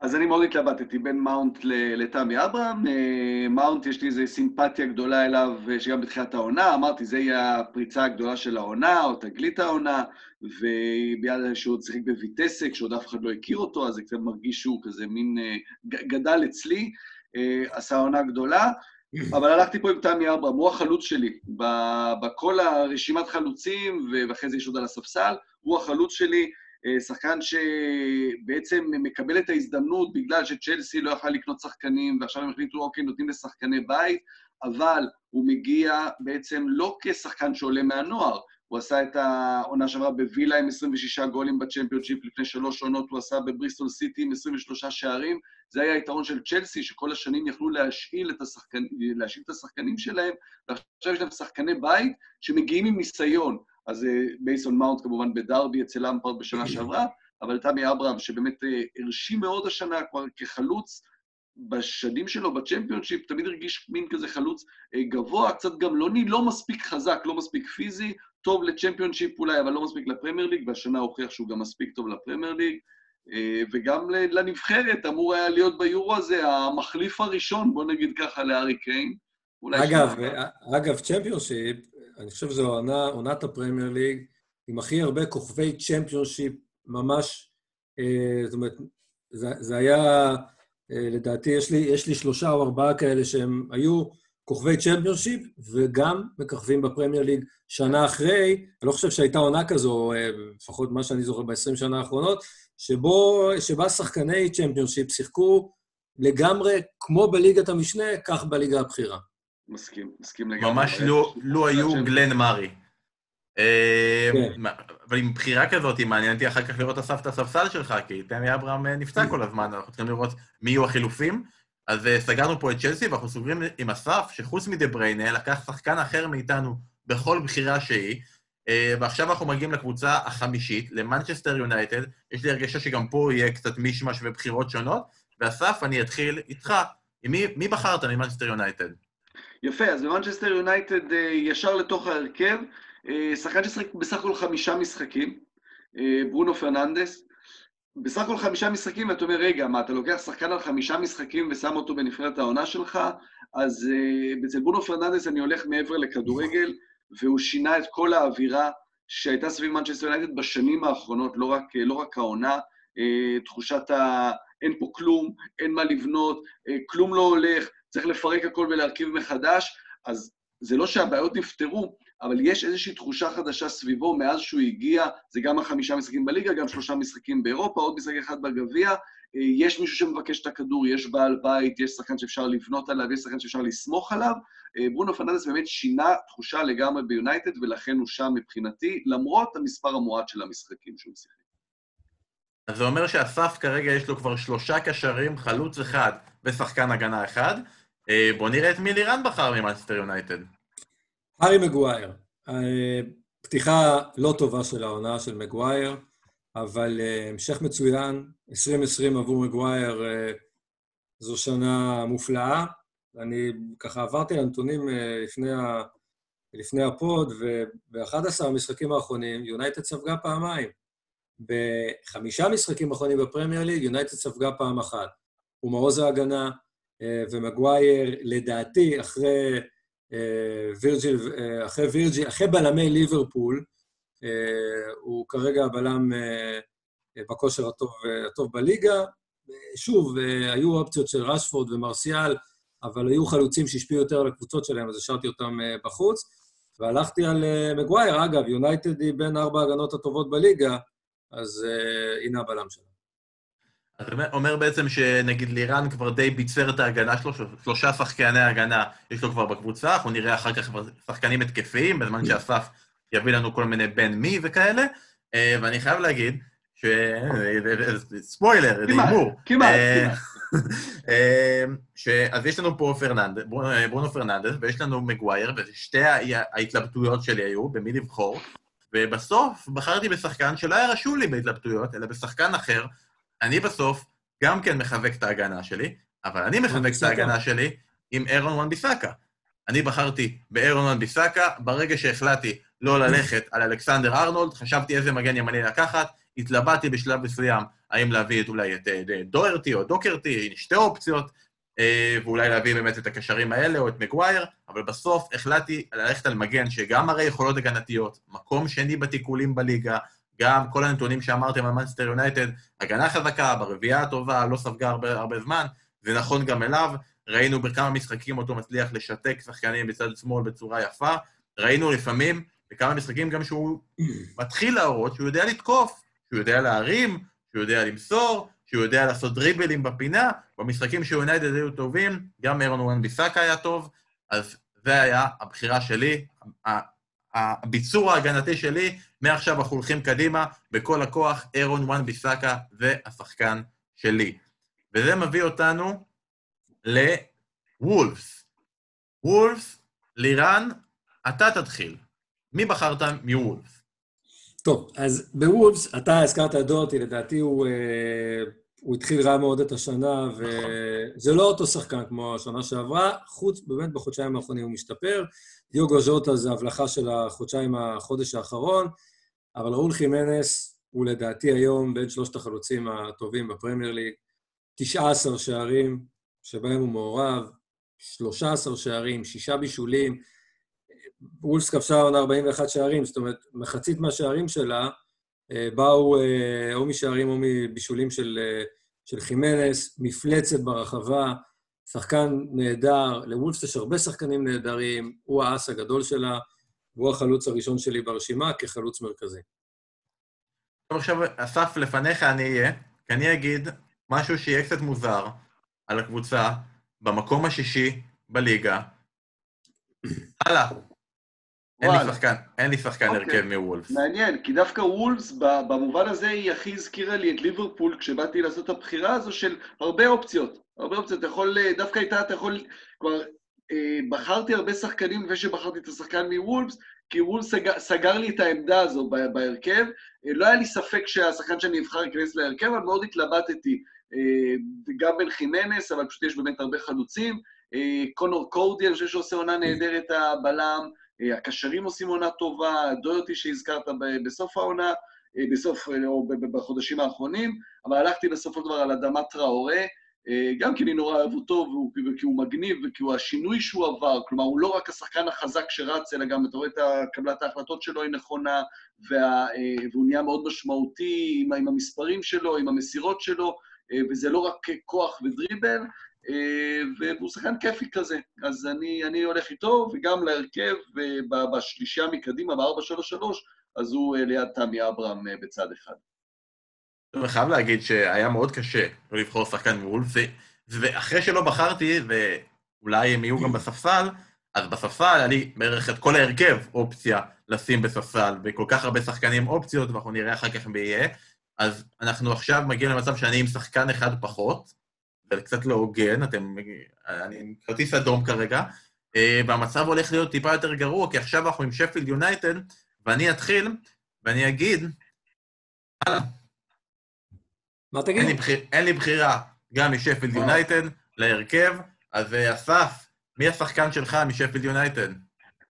אז אני מאוד התלבטתי בין מאונט לתמי אברהם. אה, מאונט, יש לי איזו סימפתיה גדולה אליו, אה, שגם בתחילת העונה, אמרתי, זה יהיה הפריצה הגדולה של העונה, או תגלית העונה, וביד שהוא שיחק בויטסק, שעוד אף אחד לא הכיר אותו, אז זה קצת מרגיש שהוא כזה מין... גדל אצלי, עשה עונה גדולה. אבל הלכתי פה עם תמי אברהם, הוא החלוץ שלי. בכל הרשימת חלוצים, ואחרי זה יש עוד על הספסל, הוא החלוץ שלי, אה, שחקן שבעצם מקבל את ההזדמנות בגלל שצ'לסי לא יכלה לקנות שחקנים, ועכשיו הם החליטו, אוקיי, נותנים לשחקני בית, אבל הוא מגיע בעצם לא כשחקן שעולה מהנוער, הוא עשה את העונה שעברה בווילה עם 26 גולים בצ'מפיונשיפ, לפני שלוש עונות הוא עשה בבריסטול סיטי עם 23 שערים. זה היה היתרון של צ'לסי, שכל השנים יכלו להשאיל את, השחקנ... להשאיל את השחקנים שלהם, ועכשיו יש להם שחקני בית שמגיעים עם ניסיון. אז בייסון מאונט כמובן בדרבי אצל אמפרד בשנה שעברה, אבל תמי אברהם, שבאמת הרשים מאוד השנה כבר כחלוץ, בשנים שלו בצ'מפיונשיפ תמיד הרגיש מין כזה חלוץ גבוה, קצת גם לא, לא מספיק חזק, לא מספיק פיזי, טוב לצ'מפיונשיפ אולי, אבל לא מספיק לפרמייר ליג, והשנה הוכיח שהוא גם מספיק טוב לפרמייר ליג. וגם לנבחרת אמור היה להיות ביורו הזה המחליף הראשון, בוא נגיד ככה, להארי קיין. אגב, אגב, צ'מפיונשיפ, אני חושב שזו עונה, עונת הפרמייר ליג עם הכי הרבה כוכבי צ'מפיונשיפ, ממש, זאת אומרת, זה, זה היה, לדעתי, יש לי, יש לי שלושה או ארבעה כאלה שהם היו כוכבי צ'מפיונשיפ, וגם מככבים בפרמייר ליג שנה אחרי. אני לא חושב שהייתה עונה כזו, לפחות מה שאני זוכר ב-20 שנה האחרונות, שבו, שבה שחקני צ'מפיונשיפ שיחקו לגמרי כמו בליגת המשנה, כך בליגה הבכירה. מסכים, מסכים לגמרי. ממש לא, לא היו גלן מארי. אבל עם בחירה כזאת, מעניין אותי אחר כך לראות אסף את הספסל שלך, כי תמי אברהם נפצע כל הזמן, אנחנו צריכים לראות מי יהיו החילופים. אז סגרנו פה את צ'לסי, ואנחנו סוגרים עם אסף, שחוץ מדה בריינה, לקח שחקן אחר מאיתנו בכל בחירה שהיא, ועכשיו אנחנו מגיעים לקבוצה החמישית, למנצ'סטר יונייטד, יש לי הרגשה שגם פה יהיה קצת מישמש ובחירות שונות, ואסף, אני אתחיל איתך. מי, מי בחרת ממנצ'סטר יונייטד? יפה, אז במנצ'סטר יונייטד ישר לתוך ההרכב, שחקן ששחק בסך הכל חמישה משחקים, ברונו פרננדס, בסך הכל חמישה משחקים, ואתה אומר, רגע, מה, אתה לוקח שחקן על חמישה משחקים ושם אותו בנבחרת העונה שלך? אז אה, אצל ברונו פרננדס אני הולך מעבר לכדורגל, והוא שינה את כל האווירה שהייתה סביב מנצ'סטר יונייטד בשנים האחרונות, לא רק, לא רק העונה, אה, תחושת ה... אין פה כלום, אין מה לבנות, אה, כלום לא הולך, צריך לפרק הכל ולהרכיב מחדש, אז זה לא שהבעיות נפתרו, אבל יש איזושהי תחושה חדשה סביבו מאז שהוא הגיע, זה גם החמישה משחקים בליגה, גם שלושה משחקים באירופה, עוד משחק אחד בגביע, יש מישהו שמבקש את הכדור, יש בעל בית, יש שחקן שאפשר לבנות עליו, יש שחקן שאפשר לסמוך עליו. ברונו פרננדס באמת שינה תחושה לגמרי ביונייטד, ולכן הוא שם מבחינתי, למרות המספר המועט של המשחקים שהוא שיחק. אז זה אומר שאסף כרגע יש לו כבר שלושה קשרים, חלוץ אחד ושחקן הגנה אחד. בואו נראה את מי לירן בחר ממאנסטר יונייטד. הארי מגווייר. פתיחה לא טובה של העונה של מגווייר, אבל המשך מצוין. 2020 עבור מגווייר זו שנה מופלאה. אני ככה עברתי לנתונים לפני, ה... לפני ה pod, וב-11 המשחקים האחרונים יונייטד ספגה פעמיים. בחמישה משחקים האחרונים בפרמייר ליג יונייטד ספגה פעם אחת. הוא מעוז ההגנה, ומגווייר, לדעתי, אחרי וירג'יל, אחרי וירג'יל, אחרי בלמי ליברפול, הוא כרגע הבלם בכושר הטוב, הטוב בליגה. שוב, היו אופציות של רשפורד ומרסיאל, אבל היו חלוצים שהשפיעו יותר על הקבוצות שלהם, אז השארתי אותם בחוץ. והלכתי על מגווייר, אגב, יונייטד היא בין ארבע ההגנות הטובות בליגה, אז הנה הבלם שלנו. אתה אומר בעצם שנגיד לירן כבר די ביצר את ההגנה שלו, שלושה שחקני הגנה יש לו כבר בקבוצה, אנחנו נראה אחר כך שחקנים התקפיים, בזמן שאסף יביא לנו כל מיני בן מי וכאלה, ואני חייב להגיד, ש... ספוילר, זה הימור. כמעט, כמעט. אז יש לנו פה פרננד, ברונו פרננדס, ויש לנו מגווייר, ושתי ההתלבטויות שלי היו, במי לבחור, ובסוף בחרתי בשחקן שלא היה רשום לי בהתלבטויות, אלא בשחקן אחר, אני בסוף גם כן מחבק את ההגנה שלי, אבל אני מחבק את ההגנה שלי עם אירון וואן ביסאקה. אני בחרתי באירון וואן ביסאקה, ברגע שהחלטתי לא ללכת על אלכסנדר ארנולד, חשבתי איזה מגן ימני לקחת, התלבטתי בשלב מסוים האם להביא את אולי את דוהרטי או דוקרטי, שתי אופציות, ואולי להביא באמת את הקשרים האלה או את מגווייר, אבל בסוף החלטתי ללכת על מגן שגם הרי יכולות הגנתיות, מקום שני בתיקולים בליגה, גם כל הנתונים שאמרתם על מנסטר יונייטד, הגנה חזקה, ברביעייה הטובה, לא ספגה הרבה, הרבה זמן, זה נכון גם אליו. ראינו בכמה משחקים אותו מצליח לשתק שחקנים בצד שמאל בצורה יפה. ראינו לפעמים, בכמה משחקים גם שהוא מתחיל להראות שהוא יודע לתקוף, שהוא יודע להרים, שהוא יודע למסור, שהוא יודע לעשות דריבלים בפינה. במשחקים שיונייטד היו טובים, גם אירון וואן ביסאקה היה טוב. אז זה היה הבחירה שלי, הביצור ההגנתי שלי, מעכשיו אנחנו הולכים קדימה, בכל הכוח, אירון וואן ביסאקה זה השחקן שלי. וזה מביא אותנו לוולפס. וולפס, לירן, אתה תתחיל. מי בחרת מוולפס? טוב, אז בוולפס, אתה הזכרת את דורטי, לדעתי הוא, אה, הוא התחיל רע מאוד את השנה, וזה לא אותו שחקן כמו השנה שעברה, חוץ, באמת בחודשיים האחרונים הוא משתפר. דיוגו ז'וטה זה הבלחה של החודשיים, החודש האחרון, אבל ראול חימנס הוא לדעתי היום בין שלושת החלוצים הטובים בפרמייר ליג. 19 שערים שבהם הוא מעורב, 13 שערים, שישה בישולים. וולס כבשה עונה 41 שערים, זאת אומרת, מחצית מהשערים שלה אה, באו אה, או משערים או מבישולים של, אה, של חימנס, מפלצת ברחבה, שחקן נהדר, לוולפס יש הרבה שחקנים נהדרים, הוא האס הגדול שלה, והוא החלוץ הראשון שלי ברשימה כחלוץ מרכזי. טוב, עכשיו, אסף, לפניך אני אהיה, כי אני אגיד משהו שיהיה קצת מוזר על הקבוצה, במקום השישי בליגה. הלאה. אין לי שחקן, אין לי שחקן okay. אוקיי. הרכב מוולפס. מעניין, כי דווקא וולפס, במובן הזה, היא הכי הזכירה לי את ליברפול כשבאתי לעשות את הבחירה הזו של הרבה אופציות. הרבה אופציות, אתה יכול, דווקא איתה אתה יכול, אה, בחרתי הרבה שחקנים לפני שבחרתי את השחקן מוולפס, כי וולפס סגר, סגר לי את העמדה הזו בהרכב. אה, לא היה לי ספק שהשחקן שאני אבחר ייכנס להרכב, אבל מאוד התלבטתי. אה, גם בין חימנס, אבל פשוט יש באמת הרבה חלוצים. אה, קונור קורדי, אני חושב שעושה עונה נהדרת הבלם. הקשרים עושים עונה טובה, דויוטי שהזכרת בסוף העונה, בסוף, או בחודשים האחרונים, אבל הלכתי בסופו של דבר על אדמת טראורה, גם כי אני נורא אוהב אותו, וכי הוא מגניב, וכי הוא השינוי שהוא עבר, כלומר, הוא לא רק השחקן החזק שרץ, אלא גם אתה רואה את קבלת ההחלטות שלו היא נכונה, וה, והוא נהיה מאוד משמעותי עם, עם המספרים שלו, עם המסירות שלו, וזה לא רק כוח ודריבל, אה, והוא שחקן כיפי כזה. אז אני, אני הולך איתו, וגם להרכב, בשלישייה מקדימה, ב-4-3-3, אז הוא אה, ליד תמי אברהם אה, בצד אחד. אני חייב להגיד שהיה מאוד קשה לא לבחור שחקן מול, ואחרי שלא בחרתי, ואולי הם יהיו גם בספסל, אז בספסל היה לי בערך את כל ההרכב אופציה לשים בספסל, וכל כך הרבה שחקנים אופציות, ואנחנו נראה אחר כך מי יהיה. אז אנחנו עכשיו מגיעים למצב שאני עם שחקן אחד פחות, זה קצת לא הוגן, אתם... אני עם כרטיס אדום כרגע, אה, והמצב הולך להיות טיפה יותר גרוע, כי עכשיו אנחנו עם שפילד יונייטד, ואני אתחיל, ואני אגיד, הלאה. מה תגיד? אין לי, בחיר, אין לי בחירה גם משפילד יונייטד להרכב, אז אה, אסף, מי השחקן שלך משפילד יונייטד?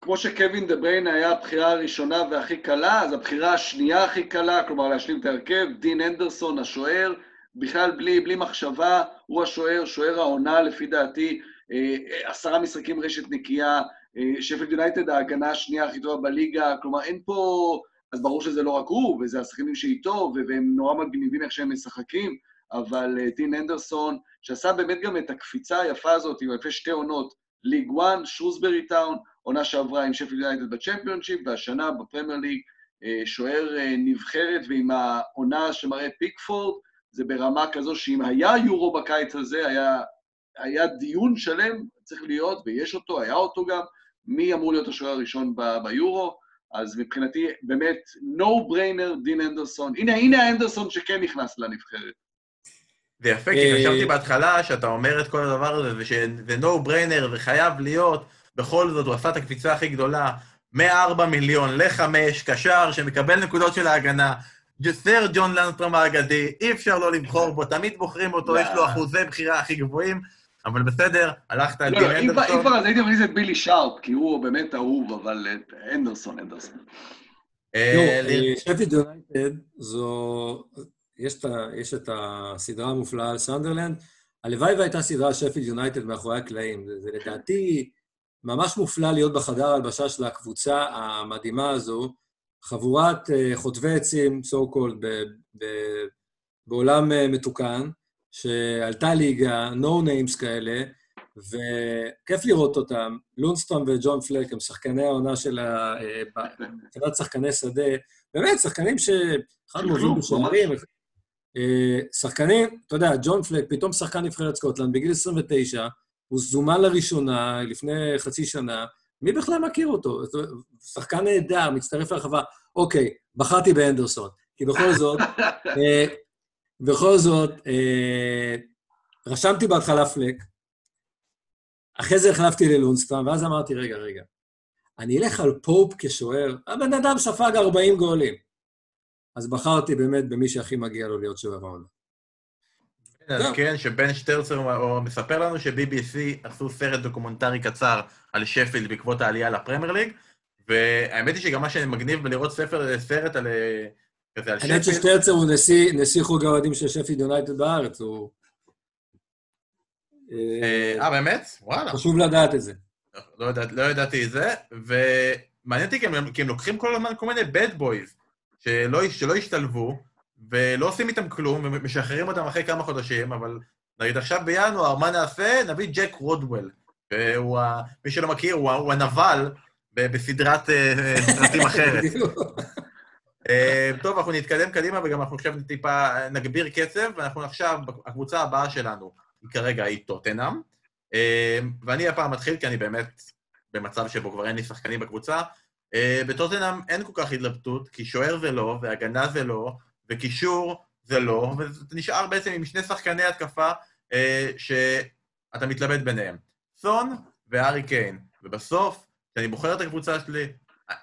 כמו שקווין דה בריינה היה הבחירה הראשונה והכי קלה, אז הבחירה השנייה הכי קלה, כלומר להשלים את ההרכב, דין הנדרסון, השוער, בכלל בלי, בלי מחשבה, הוא השוער, שוער העונה לפי דעתי, אה, עשרה משחקים רשת נקייה, אה, שפילד יונייטד ההגנה השנייה הכי טובה בליגה, כלומר אין פה, אז ברור שזה לא רק הוא, וזה השחקנים שאיתו, והם נורא מגניבים איך שהם משחקים, אבל אה, דין אנדרסון, שעשה באמת גם את הקפיצה היפה הזאת עם אלפי שתי עונות, ליג 1, שרוסברי טאון, עונה שעברה עם שפלד יונייטד בצ'מפיונשיפ, והשנה בפרמייר ליג, שוער נבחרת ועם העונה שמראה פיקפורד, זה ברמה כזו שאם היה יורו בקיץ הזה, היה, היה דיון שלם, צריך להיות, ויש אותו, היה אותו גם, מי אמור להיות השוער הראשון ב- ביורו, אז מבחינתי, באמת, no brainer, דין אנדרסון. הנה, הנה האנדרסון שכן נכנס לנבחרת. זה יפה, כי אה, חשבתי בהתחלה שאתה אומר את כל הדבר הזה, ושזה no brainer, וחייב להיות, בכל זאת, הוא עשה את הקפיצה הכי גדולה, מ-4 מיליון ל-5, קשר שמקבל נקודות של ההגנה, סר ג'ון לנדסטרום האגדי, אי אפשר לא לבחור בו, תמיד בוחרים אותו, יש לו אחוזי בחירה הכי גבוהים, אבל בסדר, הלכת על דין אנדרסון. אם כבר אז הייתי מכניס את בילי שרפ, כי הוא באמת אהוב, אבל הנדרסון, הנדרסון. אה, אה, יונייטד זו... יש את הסדרה המופלאה על סנדרלנד. הלוואי והייתה סדרה שפילד יונייטד מאחורי הקלעים. זה לדעתי ממש מופלא להיות בחדר ההלבשה של הקבוצה המדהימה הזו, חבורת אה, חוטבי עצים, so called, בעולם אה, מתוקן, שעלתה ליגה, no names כאלה, וכיף לראות אותם. לונסטון וג'ון פלק הם שחקני העונה של ה... מבחינת אה, שחקני שדה. באמת, שחקנים ש... אחד מוביל בשערים. שחקנים, אתה יודע, ג'ון פלק, פתאום שחקן נבחרת סקוטלנד, בגיל 29, הוא זומן לראשונה לפני חצי שנה, מי בכלל מכיר אותו? שחקן נהדר, מצטרף לרחבה. אוקיי, בחרתי באנדרסון, כי בכל זאת, אה, בכל זאת, אה, רשמתי בהתחלה פלק, אחרי זה החלפתי ללונסטרם, ואז אמרתי, רגע, רגע, אני אלך על פופ כשוער, הבן אדם ספג 40 גולים. אז בחרתי באמת במי שהכי מגיע לו להיות שוער העונה. כן, שבן שטרצר מספר לנו ש-BBC עשו סרט דוקומנטרי קצר על שפילד בעקבות העלייה לפרמייר ליג, והאמת היא שגם מה שמגניב בלראות ספר, סרט על... האמת ששטרצר הוא נשיא, חוג האוהדים של שפילד יונייטד בארץ, הוא... אה, אה, באמת? וואלה. חשוב לדעת את זה. לא, לא ידעתי את זה, ומעניין אותי כי הם, לוקחים כל הזמן כל מיני bad boys שלא, שלא השתלבו, ולא עושים איתם כלום, ומשחררים אותם אחרי כמה חודשים, אבל נגיד עכשיו בינואר, מה נעשה? נביא ג'ק רודוול. והוא, מי שלא מכיר, הוא, הוא הנבל בסדרת אה, סרטים אחרת. אה, טוב, אנחנו נתקדם קדימה, וגם אנחנו עכשיו טיפה נגביר קצב, ואנחנו עכשיו, הקבוצה הבאה שלנו היא כרגע היא טוטנאם, אה, ואני הפעם מתחיל, כי אני באמת במצב שבו כבר אין לי שחקנים בקבוצה. בטוטנאם אין כל כך התלבטות, כי שוער זה לא, והגנה זה לא, וקישור זה לא, וזה נשאר בעצם עם שני שחקני התקפה אה, שאתה מתלבט ביניהם. סון והארי קיין. ובסוף, כשאני בוחר את הקבוצה שלי,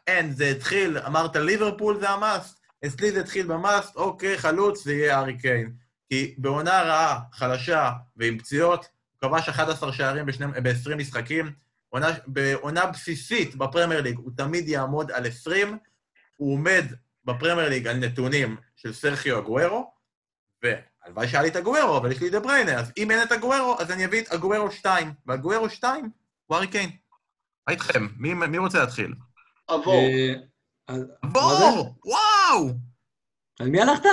אין, זה התחיל, אמרת ליברפול זה המאסט, אצלי זה התחיל במאסט, אוקיי, חלוץ, זה יהיה הארי קיין. כי בעונה רעה, חלשה ועם פציעות, הוא כבש 11 שערים ב-20 משחקים. עונה, בעונה בסיסית בפרמייר ליג הוא תמיד יעמוד על 20, הוא עומד בפרמייר ליג על נתונים של סרחיו אגוארו, והלוואי שהיה לי את אגוארו, אבל יש לי דה בריינה, אז אם אין את אגוארו, אז אני אביא את אגוארו 2, ואגוארו 2 הוא ארי קיין. מה איתכם? מי, מי רוצה להתחיל? עבור. עבור! וואו! על מי הלכת?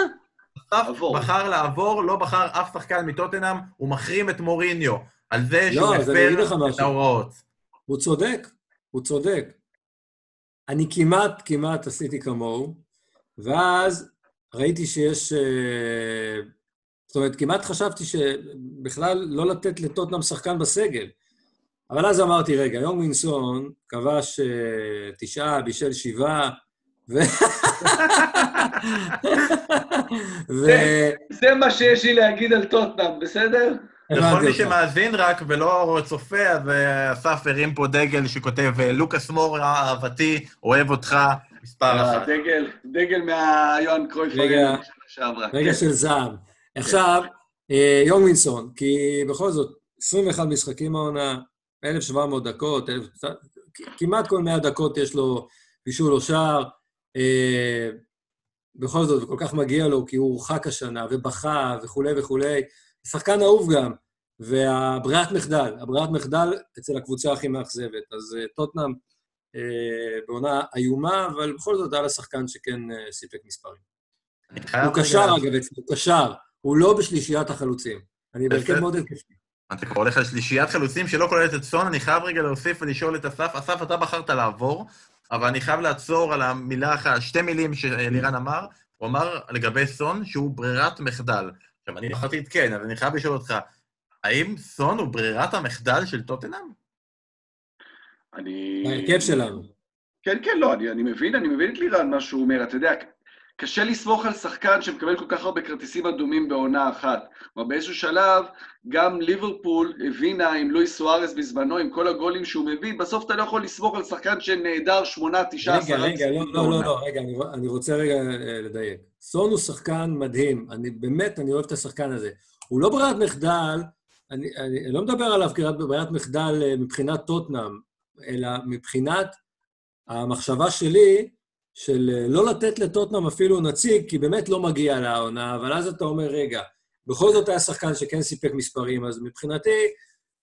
אסף בחר לעבור, לא בחר אף שחקן מטוטנאם, הוא מחרים את מוריניו על זה שהוא לא, הפר את ההוראות. הוא צודק, הוא צודק. אני כמעט, כמעט עשיתי כמוהו, ואז ראיתי שיש... אה, זאת אומרת, כמעט חשבתי שבכלל לא לתת לטוטנאם שחקן בסגל. אבל אז אמרתי, רגע, יום וינסון כבש אה, תשעה, בישל שבעה, ו... ו... זה מה שיש לי להגיד על טוטנאם, בסדר? לכל מי שמאזין רק ולא צופה, אז אה, אסף הרים פה דגל שכותב, לוקאס מור אהבתי, אוהב אותך, מספר אה, אחת. דגל, דגל מהיוהאן קרויף רגע, רגע של זעם. עכשיו, אה, יונגינסון, כי בכל זאת, 21 משחקים העונה, 1,700 דקות, 1,000, כמעט כל 100 דקות יש לו בישול או שער. אה, בכל זאת, וכל כך מגיע לו, כי הוא הורחק השנה, ובכה, וכולי וכולי. שחקן אהוב גם, והברירת מחדל, הברירת מחדל אצל הקבוצה הכי מאכזבת. אז טוטנאם אה, בעונה איומה, אבל בכל זאת היה לה שחקן שכן אה, סיפק מספרים. הוא קשר, אגב, הוא קשר, הוא לא בשלישיית החלוצים. אני בהרכב מאוד התקפי. אתה כבר הולך לשלישיית חלוצים שלא כוללת את סון, אני חייב רגע להוסיף ולשאול את אסף. אסף, אתה בחרת לעבור, אבל אני חייב לעצור על המילה אחת, שתי מילים שלירן אמר. הוא אמר לגבי סון שהוא ברירת מחדל. עכשיו, אני בחרתי את כן, אז אני חייב לשאול אותך, האם סון הוא ברירת המחדל של טוטנאם? אני... בהרכב שלנו. כן, כן, לא, אני, אני מבין, אני מבין את לירן, מה שהוא אומר. אתה יודע, קשה לסמוך על שחקן שמקבל כל כך הרבה כרטיסים אדומים בעונה אחת. כלומר, באיזשהו שלב, גם ליברפול הבינה עם לואיס סוארס בזמנו, עם כל הגולים שהוא מביא, בסוף אתה לא יכול לסמוך על שחקן שנעדר שמונה, תשעה, עשרה... רגע, רגע, לא, לא, לא, לא, רגע, אני, אני רוצה רגע אה, לדייק. סון הוא שחקן מדהים, אני באמת, אני אוהב את השחקן הזה. הוא לא ברירת מחדל, אני, אני לא מדבר עליו כברירת מחדל אה, מבחינת טוטנאם, אלא מבחינת המחשבה שלי, של אה, לא לתת לטוטנאם אפילו נציג, כי באמת לא מגיע לעונה, אבל אז אתה אומר, רגע, בכל זאת היה שחקן שכן סיפק מספרים, אז מבחינתי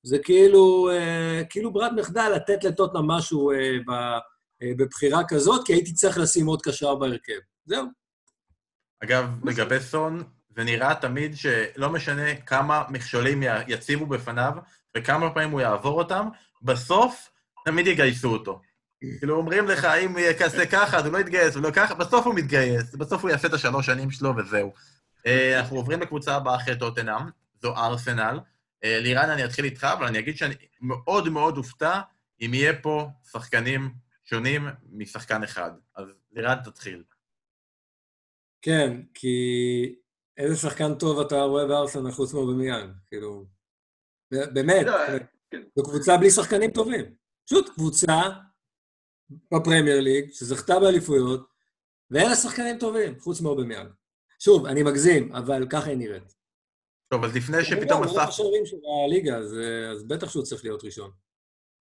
זה כאילו, אה, כאילו ברירת מחדל לתת לטוטנאם משהו אה, בבחירה כזאת, כי הייתי צריך לשים עוד קשר בהרכב. זהו. אגב, לגבי סון, זה נראה תמיד שלא משנה כמה מכשולים יציבו בפניו וכמה פעמים הוא יעבור אותם, בסוף תמיד יגייסו אותו. כאילו, אומרים לך, אם הוא יעשה ככה, אז הוא לא יתגייס, ולא ככה, בסוף הוא מתגייס, בסוף הוא יעשה את השלוש שנים שלו וזהו. אה, אנחנו עוברים לקבוצה הבאה אחרי טוטנאם, זו ארסנל. אה, לירן, אני אתחיל איתך, אבל אני אגיד שאני מאוד מאוד אופתע אם יהיה פה שחקנים שונים משחקן אחד. אז לירן, תתחיל. כן, כי איזה שחקן טוב אתה רואה בארסנל חוץ מאובמיאנג, כאילו... באמת, לא, כן. זו קבוצה בלי שחקנים טובים. פשוט קבוצה בפרמייר ליג, שזכתה באליפויות, ואין לה שחקנים טובים, חוץ מאובמיאנג. שוב, אני מגזים, אבל ככה היא נראית. טוב, אז לפני שפתאום הוא אסף... מלך השערים של הליגה, אז, אז בטח שהוא צריך להיות ראשון.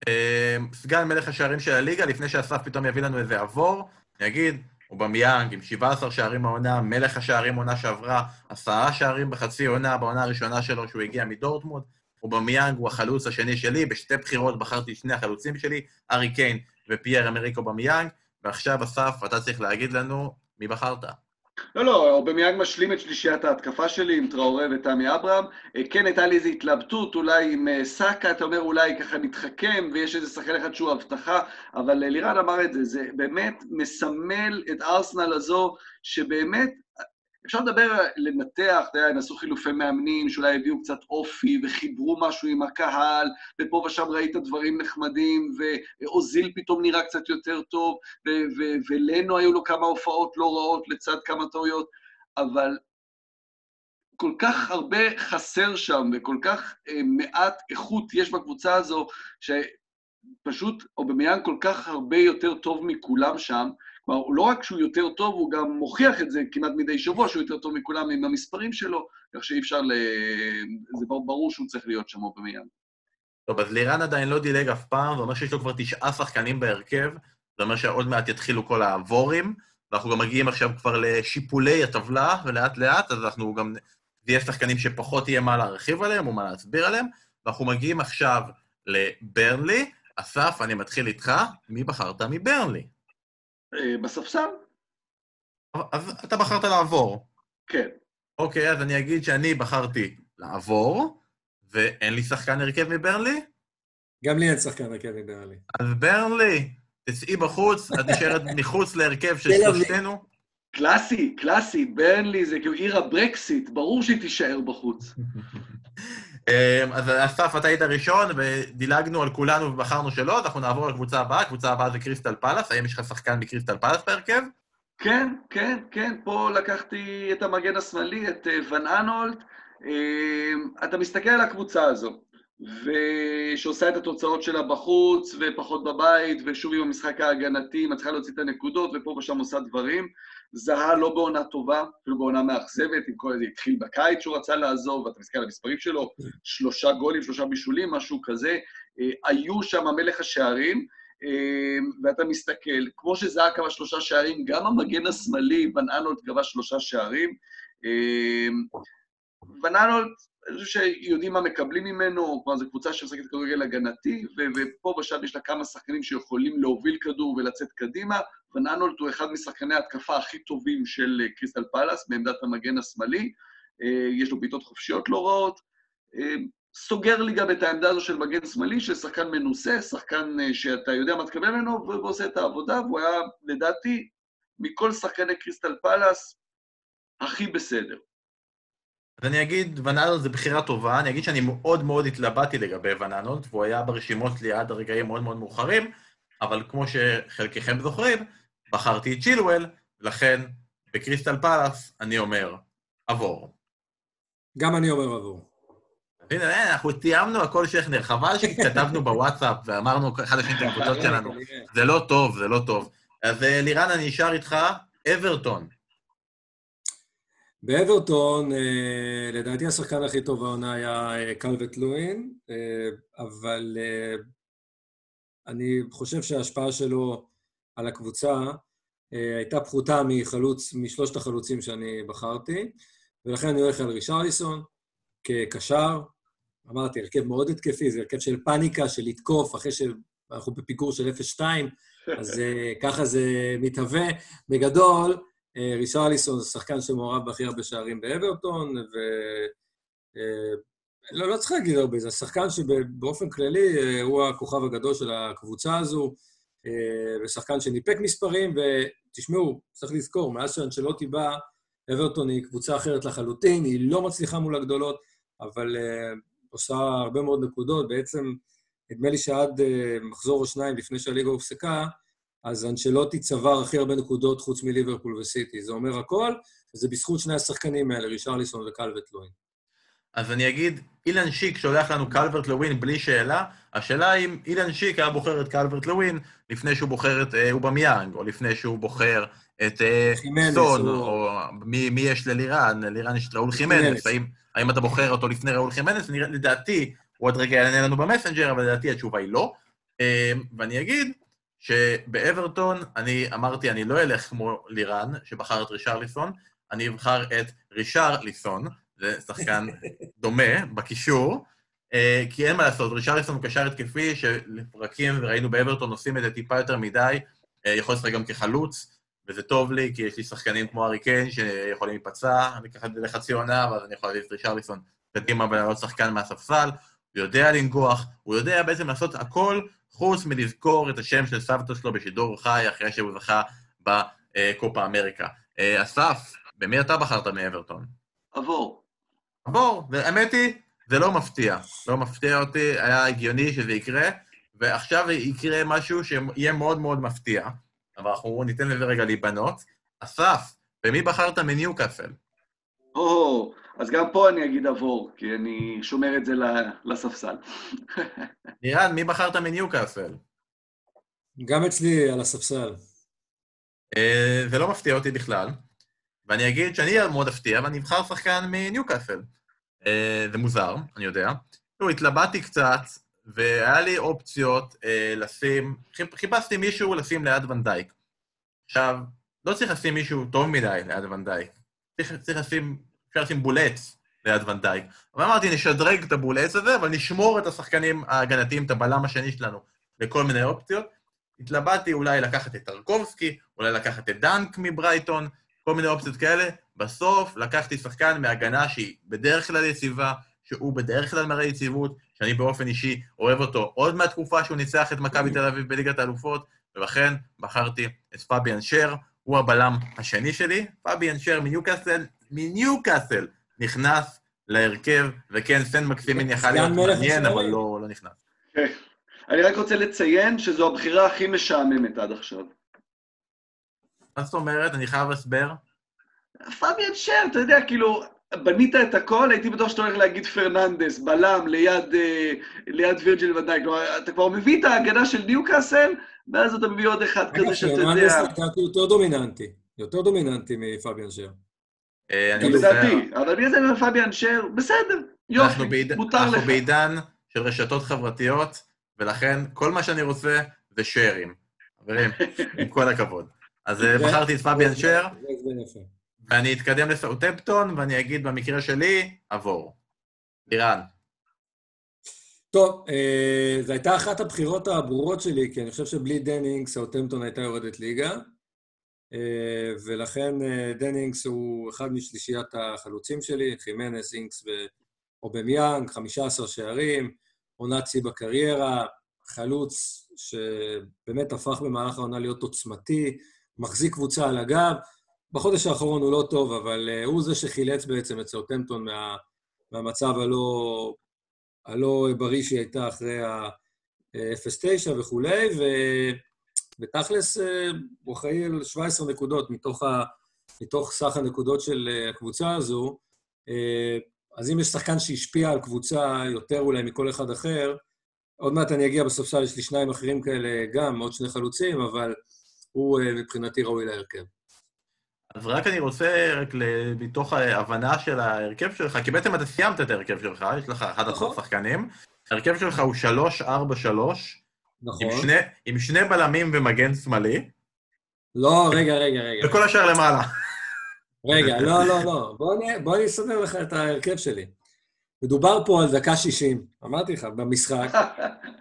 אה, סגן מלך השערים של הליגה, לפני שאסף פתאום יביא לנו איזה עבור, אני אגיד, אובמיאנג עם 17 שערים בעונה, מלך השערים עונה שעברה, עשרה שערים בחצי עונה בעונה הראשונה שלו שהוא הגיע מדורטמונד. אובמיאנג הוא החלוץ השני שלי, בשתי בחירות בחרתי שני החלוצים שלי, הארי קיין ופייר אמריק אובמיאנג, ועכשיו, אסף, אתה צריך להגיד לנו מי בחרת. לא, לא, אובמיאנג משלים את שלישיית ההתקפה שלי עם טראורי ותמי אברהם. אה, כן, הייתה לי איזו התלבטות, אולי עם אה, סאקה, אתה אומר אולי ככה נתחכם, ויש איזה שחקן אחד שהוא הבטחה, אבל אה, לירן אמר את זה, זה באמת מסמל את ארסנל הזו, שבאמת, אפשר לדבר, לנתח, אתה יודע, הם עשו חילופי מאמנים, שאולי הביאו קצת אופי וחיברו משהו עם הקהל, ופה ושם ראית דברים נחמדים, ואוזיל פתאום נראה קצת יותר טוב, ולנו היו לו כמה הופעות לא רעות לצד כמה טעויות, אבל כל כך הרבה חסר שם, וכל כך אה, מעט איכות יש בקבוצה הזו, שפשוט אובמיאן כל כך הרבה יותר טוב מכולם שם, כלומר, לא רק שהוא יותר טוב, הוא גם מוכיח את זה כמעט מדי שבוע, שהוא יותר טוב מכולם עם המספרים שלו, כך שאי אפשר ל... זה ברור שהוא צריך להיות שם במיין. טוב, אז לירן עדיין לא דילג אף פעם, זה אומר שיש לו כבר תשעה שחקנים בהרכב, זה אומר שעוד מעט יתחילו כל הוורים, ואנחנו גם מגיעים עכשיו כבר לשיפולי הטבלה, ולאט לאט, אז אנחנו גם... זה יהיה שחקנים שפחות יהיה מה להרחיב עליהם או מה להסביר עליהם, ואנחנו מגיעים עכשיו לברנלי. אסף, אני מתחיל איתך, מי בחרת מברנלי? אה, בספסל. אז אתה בחרת לעבור. כן. אוקיי, אז אני אגיד שאני בחרתי לעבור, ואין לי שחקן הרכב מברנלי? גם לי אין שחקן הרכב מברנלי. אז ברנלי, תצאי בחוץ, את נשארת מחוץ להרכב של שלושתנו. קלאסי, קלאסי, ברנלי זה כאילו עיר הברקסיט, ברור שהיא תישאר בחוץ. אמ, אז אסף, אתה היית ראשון, ודילגנו על כולנו ובחרנו שלא, אז אנחנו נעבור לקבוצה הבאה, הקבוצה הבאה זה קריסטל פלאס, האם יש לך שחקן מקריסטל פלאס בהרכב? כן, כן, כן, פה לקחתי את המגן השמאלי, את אה, ון אנולד. אמ, אתה מסתכל על הקבוצה הזו, ושעושה את התוצאות שלה בחוץ ופחות בבית, ושוב עם המשחק ההגנתי, מצליחה להוציא את הנקודות, ופה ושם עושה דברים. זהה לא בעונה טובה, אפילו בעונה מאכזבת, עם כל זה התחיל בקיץ שהוא רצה לעזוב, ואתה מסתכל על המספרים שלו, שלושה גולים, שלושה בישולים, משהו כזה. אה, היו שם מלך השערים, אה, ואתה מסתכל, כמו שזהה כמה שלושה שערים, גם המגן השמאלי, ון אנולד כבש שלושה שערים. אה, ון אני חושב שיודעים מה מקבלים ממנו, כלומר, זו קבוצה שמשחקת כדורגל הגנתי, ופה ושם יש לה כמה שחקנים שיכולים להוביל כדור ולצאת קדימה. וננולט הוא אחד משחקני ההתקפה הכי טובים של אה, קריסטל פלאס, בעמדת המגן השמאלי. אה, יש לו בעיטות חופשיות לא רעות. אה, סוגר לי גם את העמדה הזו של מגן שמאלי, של שחקן מנוסה, שחקן שאתה יודע מה תקבל ממנו, ועושה את העבודה, והוא היה, לדעתי, מכל שחקני קריסטל פלאס, הכי בסדר. אז אני אגיד, ונאנולד זה בחירה טובה, אני אגיד שאני מאוד מאוד התלבטתי לגבי ונאנולד, והוא היה ברשימות שלי עד הרגעים מאוד מאוד מאוחרים, אבל כמו שחלקכם זוכרים, בחרתי את צ'ילואל, לכן בקריסטל פלאס אני אומר, עבור. גם אני אומר עבור. הנה, אנחנו תיאמנו הכל שכנר, חבל שכתבנו בוואטסאפ ואמרנו אחד השני את הקבוצות שלנו. זה לא טוב, זה לא טוב. אז אה, לירן, אני אשאר איתך, אברטון. באברטון, אה, לדעתי השחקן הכי טוב העונה היה אה, קלווט לואין, אה, אבל אני חושב שההשפעה שלו על הקבוצה הייתה פחותה מחלוץ, משלושת החלוצים שאני בחרתי, ולכן אני הולך על רישרליסון כקשר. אמרתי, הרכב מאוד התקפי, זה הרכב של פאניקה, של לתקוף, אחרי שאנחנו בפיגור של 0-2, אז ככה זה מתהווה. בגדול, רישרליסון זה שחקן שמעורב בהכי הרבה שערים באברטון, ו... אה, לא, לא צריך להגיד הרבה, זה שחקן שבאופן כללי אה, הוא הכוכב הגדול של הקבוצה הזו, ושחקן שניפק מספרים, ותשמעו, צריך לזכור, מאז שאנשלוטי בא, אברטון היא קבוצה אחרת לחלוטין, היא לא מצליחה מול הגדולות, אבל עושה הרבה מאוד נקודות. בעצם, נדמה לי שעד uh, מחזור או שניים לפני שהליגה הופסקה, אז אנשלוטי צבר הכי הרבה נקודות חוץ מליברפול וסיטי. זה אומר הכל, וזה בזכות שני השחקנים האלה, רישרליסון וקלברט לווין. אז אני אגיד, אילן שיק שולח לנו קלברט לווין בלי שאלה, השאלה אם אילן שיק היה בוחר את קלברט לווין לפני שהוא בוחר את אה, אובמיאנג, או לפני שהוא בוחר את אה, סון, או, או מי, מי יש ללירן, ללירן יש את ראול חימנס, האם, האם אתה בוחר אותו לפני ראול חימנס? לדעתי, הוא עוד רגע יענה לנו במסנג'ר, אבל לדעתי התשובה היא לא. אה, ואני אגיד שבאברטון, אני אמרתי, אני לא אלך כמו לירן, שבחר את רישרליסון, אני אבחר את רישרליסון, זה שחקן דומה בקישור, אה, כי אין מה לעשות, רישרליסון הוא קשר התקפי שלפרקים, וראינו באברטון עושים את זה טיפה יותר מדי, אה, יכול לשחק גם כחלוץ, וזה טוב לי, כי יש לי שחקנים כמו ארי קיין שיכולים להיפצע, אני אקח את זה לחצי עונה, ואז אני יכול להביא את רישרליסון קדימה ולעלות שחקן מהספסל, הוא יודע לנגוח, הוא יודע בעצם לעשות הכל חוץ מלזכור את השם של סבתא שלו בשידור חי אחרי שהוא זכה בקופה אמריקה. אה, אסף, במי אתה בחרת מאברטון? עבור. עבור, והאמת היא, זה לא מפתיע. לא מפתיע אותי, היה הגיוני שזה יקרה, ועכשיו יקרה משהו שיהיה מאוד מאוד מפתיע, אבל אנחנו ניתן לזה רגע להיבנות. אסף, במי בחרת מניוקאסל? או, אז גם פה אני אגיד עבור, כי אני שומר את זה לספסל. נירן, מי בחרת מניוקאסל? גם אצלי על הספסל. אה, זה לא מפתיע אותי בכלל, ואני אגיד שאני מאוד אפתיע, ואני אבחר שחקן מניוקאסל. אה, זה מוזר, אני יודע. תראו, התלבטתי קצת, והיה לי אופציות לשים, חיפשתי מישהו לשים ליד ונדייק. עכשיו, לא צריך לשים מישהו טוב מדי ליד ונדייק. צריך, צריך לשים אפשר לשים בולץ ליד ונדייק. אבל אמרתי, נשדרג את הבולץ הזה, אבל נשמור את השחקנים ההגנתיים, את הבלם השני שלנו, לכל מיני אופציות. התלבטתי אולי לקחת את טרקובסקי, אולי לקחת את דנק מברייטון, כל מיני אופציות כאלה. בסוף לקחתי שחקן מהגנה שהיא בדרך כלל יציבה, שהוא בדרך כלל מראה יציבות, שאני באופן אישי אוהב אותו עוד מהתקופה שהוא ניצח את מכבי תל אביב בליגת האלופות, ולכן בחרתי את פביאן שר, הוא הבלם השני שלי. פביאן שר מניוקאסל מניוקאסל נכנס להרכב, וכן, סן מקסימין יכל להיות מעניין, אבל לא, לא נכנס. כן. אני רק רוצה לציין שזו הבחירה הכי משעממת עד עכשיו. מה זאת אומרת? אני חייב הסבר. פאביאן שר, אתה יודע, כאילו, בנית את הכל, הייתי בטוח שאתה הולך להגיד פרננדס, בלם, ליד, אה, ליד וירג'יל ודאי. כלומר, אתה כבר מביא את ההגנה של ניוקאסל, ואז אתה מביא עוד אחד כזה שאתה יודע... פרננדס לדעתי יותר דומיננטי, יותר דומיננטי מפאביאן שר. אה, גם לדעתי, אבל בגלל זה אני אומר פביאן שר, בסדר, יופי, מותר לך. אנחנו בעידן של רשתות חברתיות, ולכן כל מה שאני רוצה זה share ים. חברים, עם כל הכבוד. אז אה, בחרתי את פביאן שר, ואני אתקדם לסאוטמפטון, ואני אגיד במקרה שלי, עבור. לירן. טוב, אה, זו הייתה אחת הבחירות הברורות שלי, כי אני חושב שבלי דנינג סאוטמפטון הייתה יורדת ליגה. אה, ולכן אה, דני אינגס הוא אחד משלישיית החלוצים שלי, חימנס, אינקס ואובמיאנג, 15 שערים, עונת שיא בקריירה, חלוץ שבאמת הפך במהלך העונה להיות עוצמתי, מחזיק קבוצה על הגב. בחודש האחרון הוא לא טוב, אבל אה, הוא זה שחילץ בעצם את סאוטמפטון מה, מהמצב הלא, הלא בריא שהיא הייתה אחרי ה-0-9 וכולי, ו... ותכלס אה, הוא אחראי על 17 נקודות מתוך, ה, מתוך סך הנקודות של אה, הקבוצה הזו. אה, אז אם יש שחקן שהשפיע על קבוצה יותר אולי מכל אחד אחר, עוד מעט אני אגיע בספסל, יש לי שניים אחרים כאלה גם, עוד שני חלוצים, אבל הוא מבחינתי ראוי להרכב. אז רק אני רוצה, רק מתוך ההבנה של ההרכב שלך, כי בעצם אתה סיימת את ההרכב שלך, יש לך 11 נכון. שחקנים, ההרכב שלך הוא 3-4-3, נכון. עם שני, עם שני בלמים ומגן שמאלי. לא, רגע, רגע, רגע. וכל השאר למעלה. רגע, לא, לא, לא. בוא אני, בוא אני אסדר לך את ההרכב שלי. מדובר פה על דקה 60, אמרתי לך, במשחק,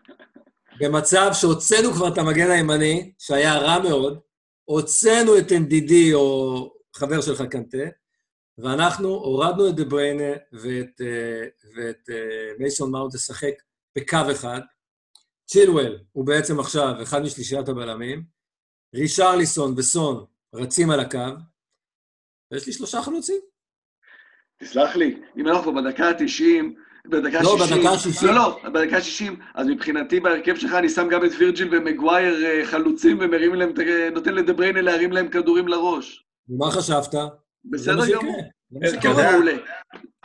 במצב שהוצאנו כבר את המגן הימני, שהיה רע מאוד, הוצאנו את NDD או חבר שלך קנטה, ואנחנו הורדנו את דה בריינה ואת, אה, ואת אה, מייסון מאונט לשחק בקו אחד, צ'ילואל הוא בעצם עכשיו אחד משלישיית הבלמים, רישרליסון וסון רצים על הקו, ויש לי שלושה חלוצים. תסלח לי, אם אנחנו בדקה ה-90 בדקה לא, 60. בדקה 60. לא, לא, בדקה 60. אז מבחינתי בהרכב שלך אני שם גם את וירג'יל ומגווייר אה, חלוצים ומרים להם, נותן לדבריין להרים להם כדורים לראש. ומה חשבת? בסדר מה גמור. מה יודע- מעולה.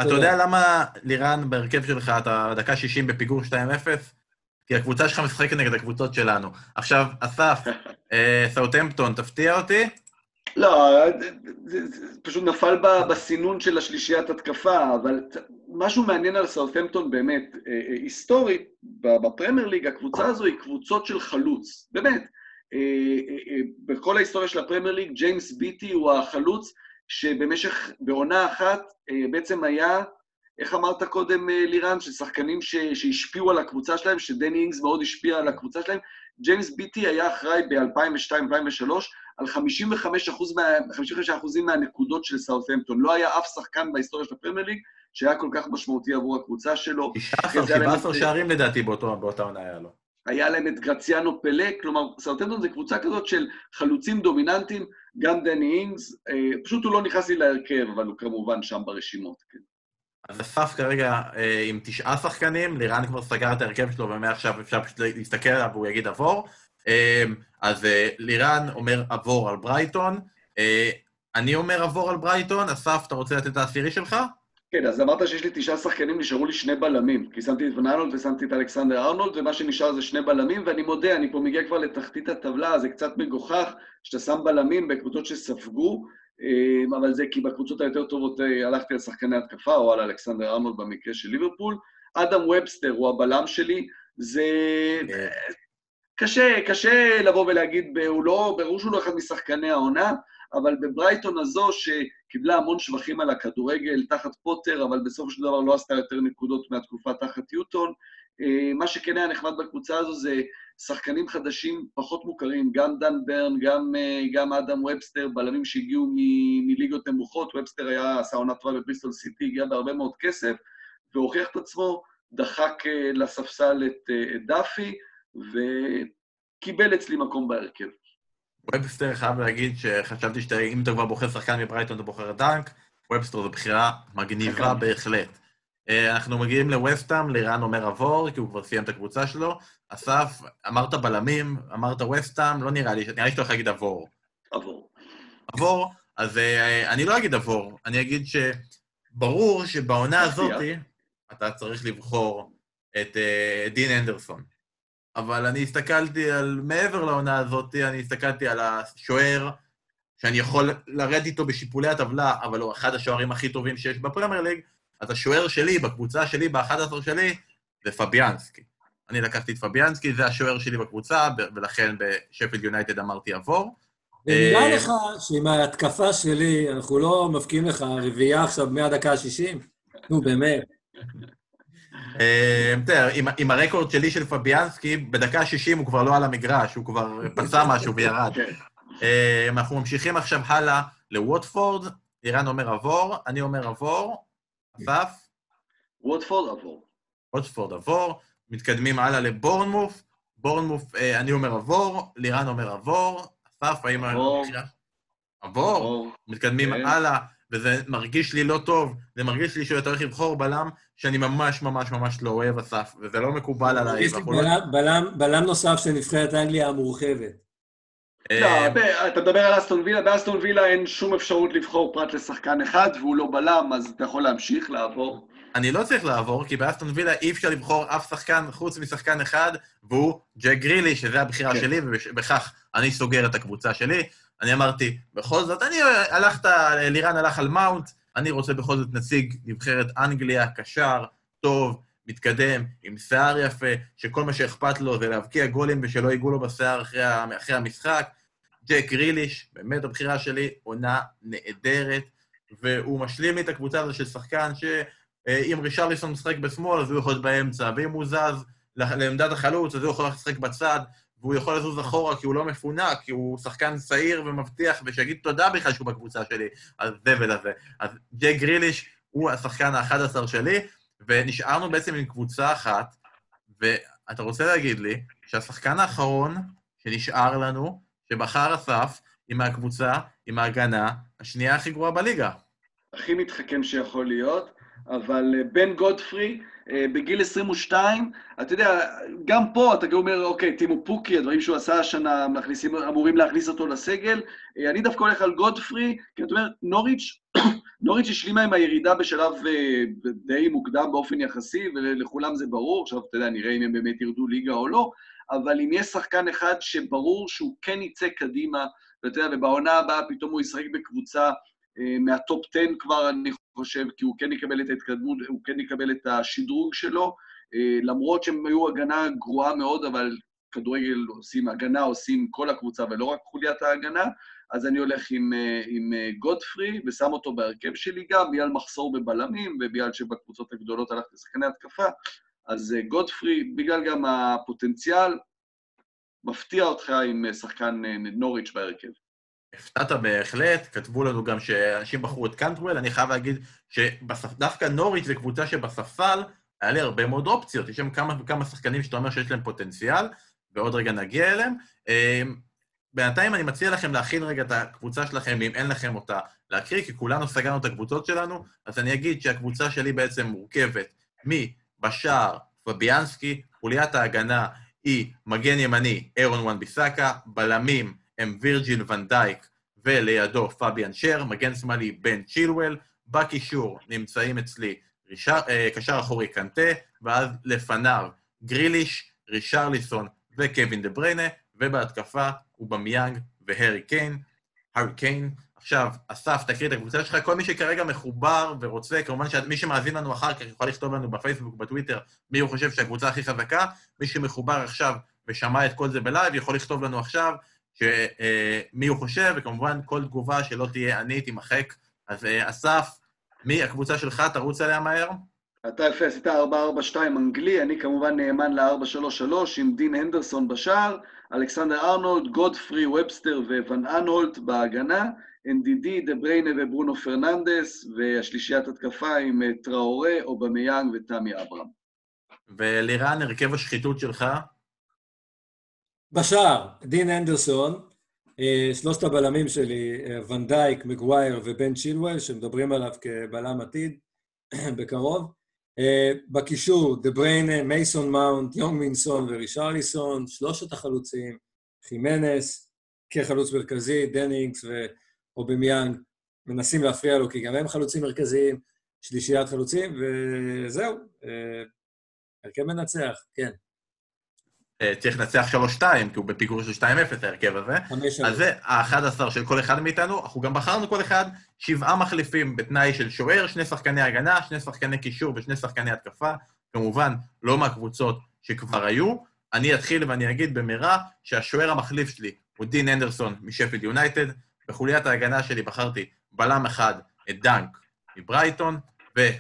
אתה יודע למה לירן בהרכב שלך, אתה דקה 60 בפיגור 2-0? כי הקבוצה שלך משחקת נגד הקבוצות שלנו. עכשיו, אסף, אה, סאוטהמפטון, תפתיע אותי? לא, פשוט נפל בסינון של השלישיית התקפה, אבל משהו מעניין על סאות'מפטון באמת, אה, אה, היסטורית, בפרמייר ליג, הקבוצה הזו היא קבוצות של חלוץ, באמת. בכל ההיסטוריה של הפרמייר ליג, ג'יימס ביטי הוא החלוץ שבמשך, בעונה אחת, בעצם היה, איך אמרת קודם, אה, לירן, ששחקנים ש, שהשפיעו על הקבוצה שלהם, שדני אינגס מאוד השפיע על הקבוצה שלהם, ג'יימס ביטי היה אחראי ב-2002-2003 על 55% מה, 55% מהנקודות של סאות'המפטון. לא היה אף שחקן בהיסטוריה של הפרמייר ליג שהיה כל כך משמעותי עבור הקבוצה שלו. 16, זה היה להם 17 את- שערים לדעתי באותה עונה היה לו. היה להם את גרציאנו פלה, כלומר, סאות'המפטון זה קבוצה כזאת של חלוצים דומיננטיים, גם דני אינגס, אה, פשוט הוא לא נכנס לי להרכב, אבל הוא כמובן שם ברשימות. כן. אז אסף כרגע אה, עם תשעה שחקנים, לירן כבר סגר את ההרכב שלו, ומעכשיו אפשר פשוט להסתכל עליו והוא יגיד עבור. אה, אז אה, לירן אומר עבור על ברייטון, אני אומר עבור על ברייטון, אסף, אתה רוצה לתת את העשירי שלך? כן, אז אמרת שיש לי תשעה שחקנים, נשארו לי שני בלמים, כי שמתי את ון ארנולד ושמתי את אלכסנדר ארנולד, ומה שנשאר זה שני בלמים, ואני מודה, אני פה מגיע כבר לתחתית הטבלה, זה קצת מגוחך שאתה שם בלמים בקבוצות שספגו, אבל זה כי בקבוצות היותר טובות אה, הלכתי על שחקני התקפה, או על אלכסנדר ארנולד במקרה של ליברפול. אדם ובסטר הוא הבלם שלי, זה... קשה, קשה לבוא ולהגיד, הוא לא, ברור שהוא לא אחד משחקני העונה, אבל בברייטון הזו, שקיבלה המון שבחים על הכדורגל תחת פוטר, אבל בסופו של דבר לא עשתה יותר נקודות מהתקופה תחת יוטון, אה, מה שכן היה נחמד בקבוצה הזו זה שחקנים חדשים פחות מוכרים, גם דן ברן, גם, אה, גם אדם ובסטר, בלמים שהגיעו מ- מליגות נמוכות, ובסטר היה, עשה עונה טובה בבריסטול סיטי, הגיע בהרבה מאוד כסף, והוכיח את עצמו, דחק אה, לספסל את, אה, את דאפי, וקיבל אצלי מקום בהרכב. ובסטר חייב להגיד שחשבתי שאם אתה כבר בוחר שחקן מברייטון, אתה בוחר דנק, ובסטר זו בחירה מגניבה. בהחלט. אה, אנחנו מגיעים לווסטאם, לירן אומר עבור, כי הוא כבר סיים את הקבוצה שלו. אסף, אמרת בלמים, אמרת ווסטאם, לא נראה לי, נראה לי שאתה הולך להגיד עבור. עבור. עבור, אז אה, אני לא אגיד עבור, אני אגיד שברור שבעונה. הזאת אתה צריך לבחור את אה, דין אנדרסון. אבל אני הסתכלתי על, מעבר לעונה הזאת, אני הסתכלתי על השוער, שאני יכול לרדת איתו בשיפולי הטבלה, אבל הוא אחד השוערים הכי טובים שיש בפרמייר ליג, אז השוער שלי, בקבוצה שלי, ב-11 שלי, זה פביאנסקי. אני לקחתי את פביאנסקי, זה השוער שלי בקבוצה, ב- ולכן בשפילד יונייטד אמרתי עבור. ונראה אה, לך שעם ההתקפה שלי, אנחנו לא מבקיעים לך רביעייה עכשיו מהדקה ה-60? נו, באמת. אה, תראה, עם, הרקורד שלי של פביאנסקי, בדקה ה-60 הוא כבר לא על המגרש, הוא כבר פצע משהו וירד. אה, אנחנו ממשיכים עכשיו הלאה לווטפורד, אירן אומר עבור, אני אומר עבור, אסף, ווטפורד עבור. ווטפורד עבור, מתקדמים הלאה לבורנמוף, בורנמוף, אה, אני אומר עבור, לירן אומר עבור, אסף, האם... עבור. מתקדמים כן. הלאה, וזה מרגיש לי לא טוב, זה מרגיש לי שאתה הולך לבחור בלם שאני ממש ממש ממש לא אוהב, אסף, וזה לא מקובל עליי. יש לי ואנחנו בלם- בלם- בלם נוסף של נבחרת אנגליה המורחבת. אה, לא, ב- אתה מדבר על אסטון וילה, באסטון וילה אין שום אפשרות לבחור פרט לשחקן אחד, והוא לא בלם, אז אתה יכול להמשיך לעבור. אני לא צריך לעבור, כי באסטון וילה אי אפשר לבחור אף שחקן חוץ משחקן אחד, והוא ג'ק גרילי, שזה הבחירה כן. שלי, ובכך אני סוגר את הקבוצה שלי. אני אמרתי, בכל זאת, אני הלכת, לירן הלך על מאונט, אני רוצה בכל זאת נציג נבחרת אנגליה, קשר, טוב, מתקדם, עם שיער יפה, שכל מה שאכפת לו זה להבקיע גולים ושלא ייגעו לו בשיער אחרי המשחק. ג'ק גריליש, באמת הבחירה שלי, עונה נהדרת, והוא משלים לי את הקבוצה הזו של שחקן ש... אה, רישרליסון משחק בשמאל, אז הוא יכול להיות באמצע, ואם הוא זז לעמדת החלוץ, אז הוא יכול לשחק בצד, והוא יכול לזוז אחורה כי הוא לא מפונק, כי הוא שחקן צעיר ומבטיח, ושיגיד תודה בכלל שהוא בקבוצה שלי, אז זה ולזה. אז ג'ק גריליש הוא השחקן ה-11 שלי, ונשארנו בעצם עם קבוצה אחת, ואתה רוצה להגיד לי שהשחקן האחרון שנשאר לנו, שבחר אסף, עם הקבוצה, עם ההגנה, השנייה הכי גרועה בליגה. הכי מתחכם שיכול להיות. אבל אה, בן גודפרי, אה, בגיל 22, אתה יודע, גם פה אתה גם אומר, אוקיי, טימו פוקי, הדברים שהוא עשה השנה מכניסים, אמורים להכניס אותו לסגל. אה, אני דווקא הולך על גודפרי, כי אתה אומר, נוריץ', נוריץ' השלימה עם הירידה בשלב די מוקדם באופן יחסי, ולכולם זה ברור, עכשיו אתה יודע, נראה אם הם באמת ירדו ליגה או לא, אבל אם יש שחקן אחד שברור שהוא כן יצא קדימה, ואתה יודע, ובעונה הבאה פתאום הוא ישחק בקבוצה אה, מהטופ 10 כבר, אני חושב, כי הוא כן יקבל את ההתקדמות, הוא כן יקבל את השדרוג שלו, אה, למרות שהם היו הגנה גרועה מאוד, אבל כדורגל עושים הגנה, עושים כל הקבוצה ולא רק חוליית ההגנה, אז אני הולך עם, אה, עם גודפרי ושם אותו בהרכב שלי גם, בגלל מחסור בבלמים ובגלל שבקבוצות הגדולות הלכתי לשחקני התקפה, אז גודפרי, בגלל גם הפוטנציאל, מפתיע אותך עם שחקן נוריץ' בהרכב. הפתעת בהחלט, כתבו לנו גם שאנשים בחרו את קנטוול, אני חייב להגיד שדווקא נוריץ' זה קבוצה שבספסל היה לי הרבה מאוד אופציות, יש שם כמה וכמה שחקנים שאתה אומר שיש להם פוטנציאל, ועוד רגע נגיע אליהם. בינתיים אני מציע לכם להכין רגע את הקבוצה שלכם, אם אין לכם אותה, להקריא, כי כולנו סגרנו את הקבוצות שלנו, אז אני אגיד שהקבוצה שלי בעצם מורכבת מבשער פביאנסקי, חוליית ההגנה היא מגן ימני אירון וואן ביסאקה, בלמים הם וירג'יל ונדייק ולידו פביאן שר, מגן שמאלי בן צ'ילואל, בקישור נמצאים אצלי רישר, אה, קשר אחורי קנטה, ואז לפניו גריליש, רישרליסון וקווין דה בריינה, ובהתקפה אובמיאנג והרי קיין, הארי קיין. עכשיו, אסף, תקריא את הקבוצה שלך. כל מי שכרגע מחובר ורוצה, כמובן שמי שמאזין לנו אחר כך יכול לכתוב לנו בפייסבוק, בטוויטר, מי הוא חושב שהקבוצה הכי חזקה. מי שמחובר עכשיו ושמע את כל זה ב live, יכול לכתוב לנו עכשיו שמי הוא חושב, וכמובן כל תגובה שלא תהיה אני תימחק. אז אה, אסף, מי הקבוצה שלך? תרוץ עליה מהר. אתה יפה, עשית 4-4-2 אנגלי, אני כמובן נאמן ל-4-3-3 עם דין הנדרסון בשער, אלכסנדר ארנולד, גודפרי, ובסטר וואן אנהולט בהגנה, אנדידי, דה בריינה וברונו פרננדס, והשלישיית התקפה עם אה, טראורה, אובמיאנג ותמי אברהם. ולירן, הרכב השחיתות שלך? בשער, דין אנדרסון, אה, שלושת הבלמים שלי, אה, ונדייק, מגווייר ובן צ'ילואל, שמדברים עליו כבלם עתיד בקרוב. בקישור, דה בריינה, מייסון מאונט, יונג מין סון ורישרליסון, שלושת החלוצים, חימנס, כחלוץ מרכזי, דני אינגס ואובמיאנג, מנסים להפריע לו, כי גם הם חלוצים מרכזיים, שלישיית חלוצים, וזהו, הרכב מנצח, כן. אה, צריך לנצח 3-2, כי הוא בפיגור של 2-0, ההרכב הזה. אז זה ה-11 של כל אחד מאיתנו. אנחנו גם בחרנו כל אחד שבעה מחליפים בתנאי של שוער, שני שחקני הגנה, שני שחקני קישור ושני שחקני התקפה. כמובן, לא מהקבוצות שכבר היו. אני אתחיל ואני אגיד במהרה שהשוער המחליף שלי הוא דין אנדרסון משפילד יונייטד. בחוליית ההגנה שלי בחרתי בלם אחד, את דנק מברייטון, ומגן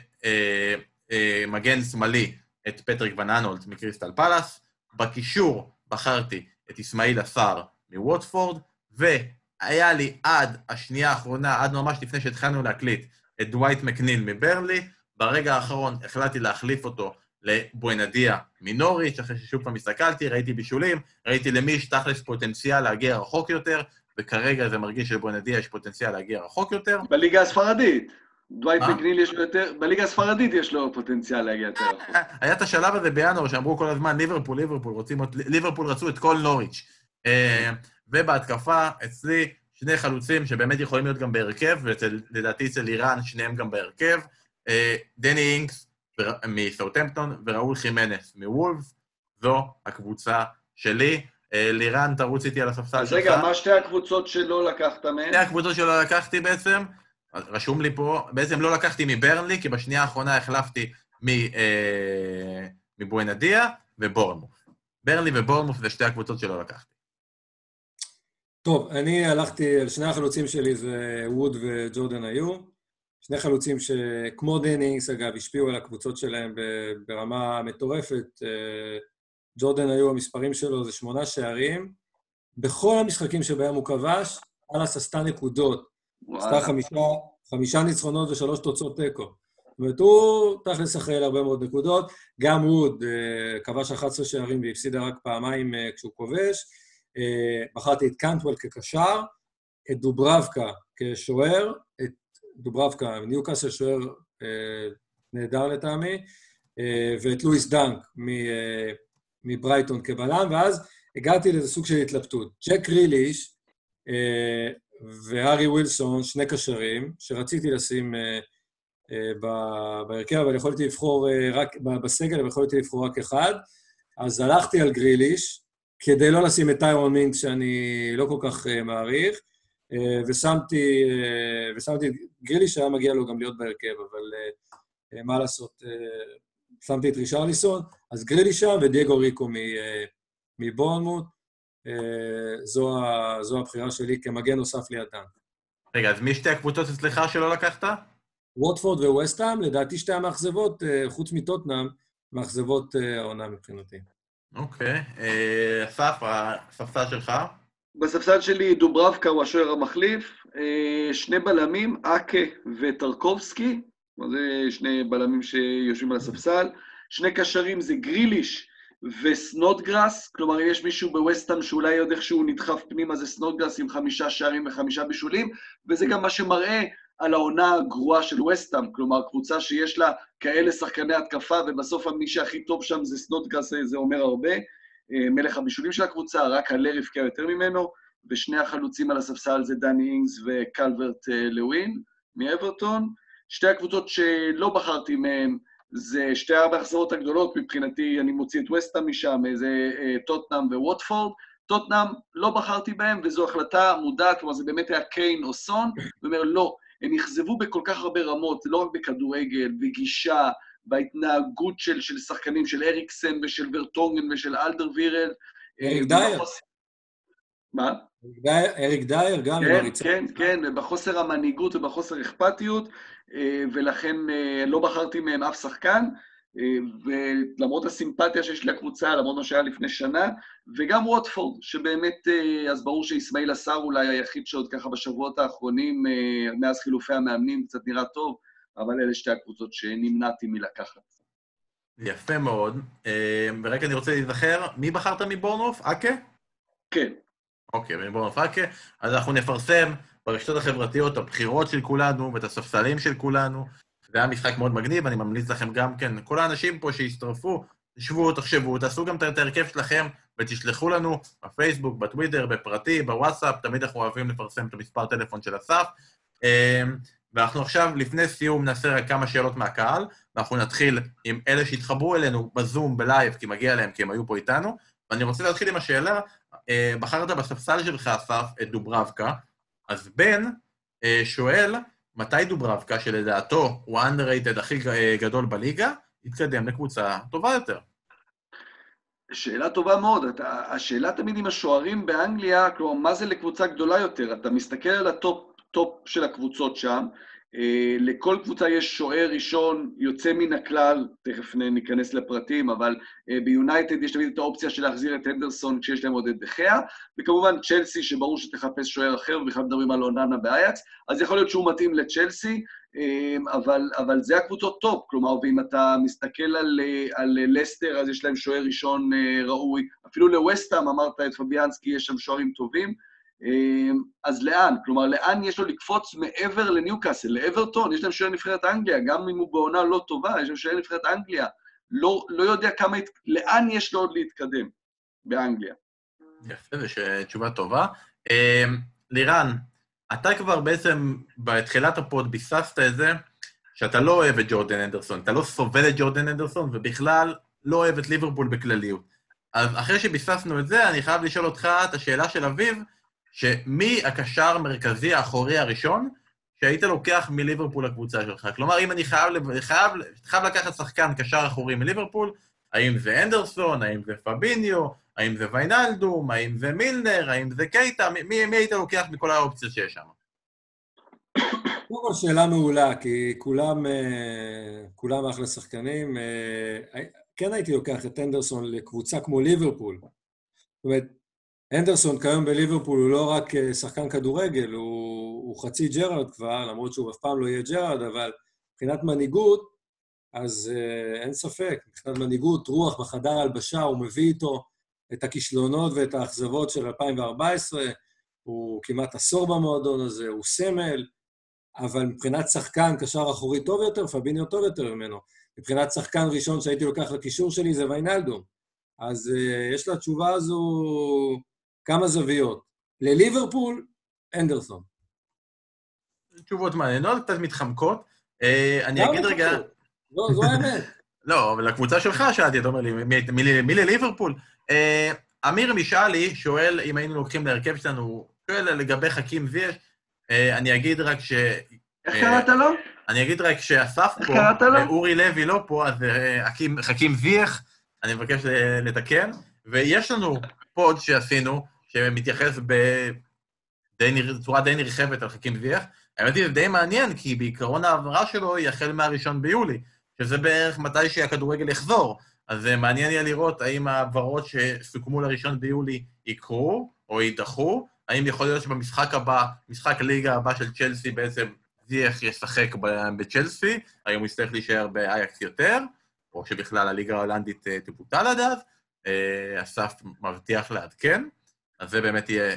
אה, אה, שמאלי, את פטריק ואן אנהולט מקריסטל פאלאס. בקישור בחרתי את איסמעילה סאר מווטפורד, והיה לי עד השנייה האחרונה, עד ממש לפני שהתחלנו להקליט, את דווייט מקניל מברנלי. ברגע האחרון החלטתי להחליף אותו לבואנדיה מנוריץ', אחרי ששוב פעם הסתכלתי, ראיתי בישולים, ראיתי למי יש תכלס פוטנציאל להגיע רחוק יותר, וכרגע זה מרגיש שלבואנדיה יש פוטנציאל להגיע רחוק יותר. בליגה הספרדית. דווייט מקניל יש לו יותר, בליגה הספרדית יש לו פוטנציאל להגיע יותר רחוק. היה את השלב הזה בינואר שאמרו כל הזמן, ליברפול, ליברפול, רוצים, ליברפול רצו את כל נוריץ'. אה, ובהתקפה, אצלי, שני חלוצים שבאמת יכולים להיות גם בהרכב, ולדעתי אצל איראן שניהם גם בהרכב, אה, דני אינקס מסאוטמפטון וראול חימנס מוולף, זו הקבוצה שלי. אה, לירן, תרוץ איתי על הספסל שלך. אז רגע, מה שתי הקבוצות שלא לקחת מהן? שתי הקבוצות שלא לקחתי בעצם, רשום לי פה, בעצם לא לקחתי מברנלי, כי בשנייה האחרונה החלפתי אה, מבואנדיה ובורנמוף. ברנלי ובורנמוף זה שתי הקבוצות שלא לקחתי. טוב, אני הלכתי, שני החלוצים שלי זה ווד וג'ורדן איו. שני חלוצים שכמו דני אינגס, אגב, השפיעו על הקבוצות שלהם ברמה מטורפת. אה, ג'ורדן איו, המספרים שלו זה שמונה שערים. בכל המשחקים שבהם הוא כבש, פאלאס עשתה נקודות. עשתה חמישה, חמישה ניצחונות ושלוש תוצאות תיקו. זאת אומרת, הוא תכלס אחראי להרבה מאוד נקודות. גם ווד uh, כבש 11 שערים והפסידה רק פעמיים uh, כשהוא כובש. Uh, בחרתי את קנטוול כקשר, את דוברבקה כשוער, את דוברבקה, ניוקאסל שוער uh, נהדר לטעמי, ואת לואיס דנק מברייטון כבלם, ואז הגעתי לאיזה סוג של התלבטות. ג'ק ריליש והארי ווילסון, שני קשרים, שרציתי לשים בהרכב, אבל יכולתי לבחור רק, בסגל, אבל יכולתי לבחור רק אחד. אז הלכתי על גריליש, כדי לא לשים את טיירון מינק, שאני לא כל כך מעריך, ושמתי, ושמתי את גריליש, שהיה מגיע לו גם להיות בהרכב, אבל מה לעשות, שמתי את רישרליסון, אז גריליש שם ודייגו ריקו מבורנמוט. זו, זו הבחירה שלי כמגן נוסף לידן. רגע, אז מי שתי הקבוצות אצלך שלא לקחת? ווטפורד וווסטהאם, לדעתי שתי המאכזבות, חוץ מטוטנאם, מאכזבות העונה מבחינתי. אוקיי. אסף, הספסל שלך? בספסל שלי דוברבקה הוא השוער המחליף, שני בלמים, אקה וטרקובסקי, זה שני בלמים שיושבים על הספסל, שני קשרים זה גריליש וסנודגרס, כלומר, אם יש מישהו בווסטהאם שאולי עוד איכשהו נדחף פנימה, זה סנודגרס עם חמישה שערים וחמישה בישולים, וזה גם מה שמראה על העונה הגרועה של ווסטהאם, כלומר, קבוצה שיש לה כאלה שחקני התקפה, ובסוף מי שהכי טוב שם זה סנודגרס, זה אומר הרבה. מלך הבישולים של הקבוצה, רק הלר הבקיע יותר ממנו, ושני החלוצים על הספסל זה דני אינגס וקלברט לווין מאברטון. שתי הקבוצות שלא בחרתי מהן זה שתי המאכזבות הגדולות, מבחינתי אני מוציא את וסטהאם משם, זה טוטנאם וווטפורד. טוטנאם לא בחרתי בהם, וזו החלטה מודעת, כלומר זה באמת היה קיין או סון, ואומר לא, הם אכזבו בכל כך הרבה רמות, לא רק בכדורגל, בגישה, בהתנהגות של, של שחקנים, של אריקסן ושל ורטונגן ושל אלדר וירל. אריק דייר. מה? אריק דייר גם כן, כן, כן, ובחוסר המנהיגות ובחוסר אכפתיות, ולכן לא בחרתי מהם אף שחקן, ולמרות הסימפתיה שיש לי לקבוצה, למרות מה שהיה לפני שנה, וגם ווטפורד, שבאמת, אז ברור שאיסמעיל עשר אולי היחיד שעוד ככה בשבועות האחרונים, מאז חילופי המאמנים, קצת נראה טוב, אבל אלה שתי הקבוצות שנמנעתי מלקחת. יפה מאוד. ורק אני רוצה להיזכר, מי בחרת מבורנוף? אקה? כן. אוקיי, מבורנוף אקה. אז אנחנו נפרסם ברשתות החברתיות הבחירות של כולנו ואת הספסלים של כולנו. זה היה משחק מאוד מגניב, אני ממליץ לכם גם כן, כל האנשים פה שהצטרפו, תשבו, תחשבו, תעשו גם את ההרכב שלכם ותשלחו לנו בפייסבוק, בטוויטר, בפרטי, בוואטסאפ, תמיד אנחנו אוהבים לפרסם את המספר טלפון של אסף. ואנחנו עכשיו, לפני סיום, נעשה רק כמה שאלות מהקהל, ואנחנו נתחיל עם אלה שהתחברו אלינו בזום, בלייב, כי מגיע להם, כי הם היו פה איתנו. ואני רוצה להתחיל עם השאלה, בחרת בספסל שלך, אסף, את דוברבקה, אז בן שואל, מתי דוברבקה, שלדעתו הוא ה-underrated הכי גדול בליגה, יתקדם לקבוצה טובה יותר? שאלה טובה מאוד. אתה, השאלה תמיד עם השוערים באנגליה, כלומר, מה זה לקבוצה גדולה יותר? אתה מסתכל על ה top top של הקבוצות שם, לכל קבוצה יש שוער ראשון יוצא מן הכלל, תכף ניכנס לפרטים, אבל ביונייטד יש תמיד את האופציה של להחזיר את הנדרסון כשיש להם עוד את דה חאה, וכמובן צ'לסי, שברור שתחפש שוער אחר, ובכלל מדברים על אוננה באייקס, אז יכול להיות שהוא מתאים לצ'לסי, אבל, אבל זה הקבוצות top, כלומר, ואם אתה מסתכל על, על לסטר, אז יש להם שוער ראשון ראוי, אפילו לווסטהאם, אמרת את פביאנסקי, יש שם שוערים טובים, אז לאן? כלומר, לאן יש לו לקפוץ מעבר לניוקאסל, לאברטון? יש להם שוער נבחרת אנגליה, גם אם הוא בעונה לא טובה, יש להם שוער נבחרת אנגליה. לא, לא יודע כמה, לאן יש לו עוד להתקדם באנגליה. יפה, זו תשובה טובה. לירן, אתה כבר בעצם בתחילת ה pod ביססת את זה שאתה לא אוהב את ג'ורדן אנדרסון, אתה לא סובל את ג'ורדן אנדרסון, ובכלל לא אוהב את ליברפול בכלליות. אז אחרי שביססנו את זה, אני חייב לשאול אותך את השאלה של אביב, שמי הקשר המרכזי האחורי הראשון שהיית לוקח מליברפול לקבוצה שלך? כלומר, אם אני חייב, חייב, חייב לקחת שחקן קשר אחורי מליברפול, האם זה אנדרסון, האם זה פביניו, האם זה ויינלדום, האם זה מילנר, האם זה קייטה, מי, מי היית לוקח מכל האופציות שיש שם? קודם כל שאלה מעולה, כי כולם, כולם אחלה שחקנים. כן הייתי לוקח את אנדרסון לקבוצה כמו ליברפול. זאת אומרת, אנדרסון כיום בליברפול הוא לא רק שחקן כדורגל, הוא, הוא חצי ג'רארד כבר, למרות שהוא אף פעם לא יהיה ג'רארד, אבל מבחינת מנהיגות, אז uh, אין ספק, מבחינת מנהיגות, רוח בחדר הלבשה, הוא מביא איתו את הכישלונות ואת האכזבות של 2014, הוא כמעט עשור במועדון הזה, הוא סמל, אבל מבחינת שחקן, קשר אחורי טוב יותר, פביניו טוב יותר ממנו. מבחינת שחקן ראשון שהייתי לוקח לקישור שלי זה ויינלדום. אז uh, יש לתשובה הזו כמה זוויות. לליברפול, אנדרסון. תשובות מעניינות, קצת מתחמקות. Uh, אני אגיד רגע... לא, זו האמת. לא, אבל לקבוצה שלך שאלתי, אתה אומר לי, מי, לליברפול? Uh, אמיר משאלי שואל אם היינו לוקחים להרכב שלנו, הוא שואל לגבי חכים זיאש, uh, אני אגיד רק ש... איך קראת לו? אני אגיד רק שאסף פה, ואורי לוי לא פה, אז חכים זיח, אני מבקש לתקן, ויש לנו פוד שעשינו, שמתייחס בצורה די נרחבת על חכים זיח. האמת היא, זה די מעניין, כי בעיקרון ההעברה שלו היא החל מהראשון ביולי, שזה בערך מתי שהכדורגל יחזור. אז מעניין יהיה לראות האם ההעברות שסוכמו לראשון ביולי יקרו או יידחו, האם יכול להיות שבמשחק הבא, משחק הליגה הבא של צ'לסי בעצם זייח ישחק בצ'לסי, האם הוא יצטרך להישאר באייקס יותר, או שבכלל הליגה ההולנדית אה, תבוטל עד אז. אה, אסף מבטיח לעדכן, אז זה באמת יהיה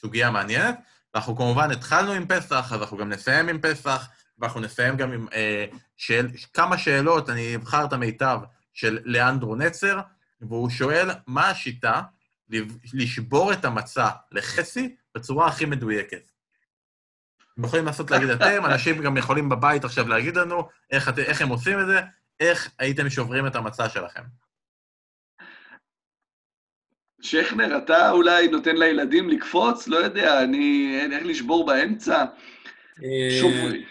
סוגיה מעניינת. אנחנו כמובן התחלנו עם פסח, אז אנחנו גם נסיים עם פסח, ואנחנו נסיים גם עם אה, שאל, כמה שאלות, אני אבחר את המיטב, של לאנדרו נצר, והוא שואל, מה השיטה לשבור את המצע לחצי בצורה הכי מדויקת? אתם יכולים לעשות להגיד אתם, אנשים גם יכולים בבית עכשיו להגיד לנו איך, איך הם עושים את זה, איך הייתם שוברים את המצע שלכם. שכנר, אתה אולי נותן לילדים לקפוץ? לא יודע, אני... איך לשבור באמצע? אה, שוברי.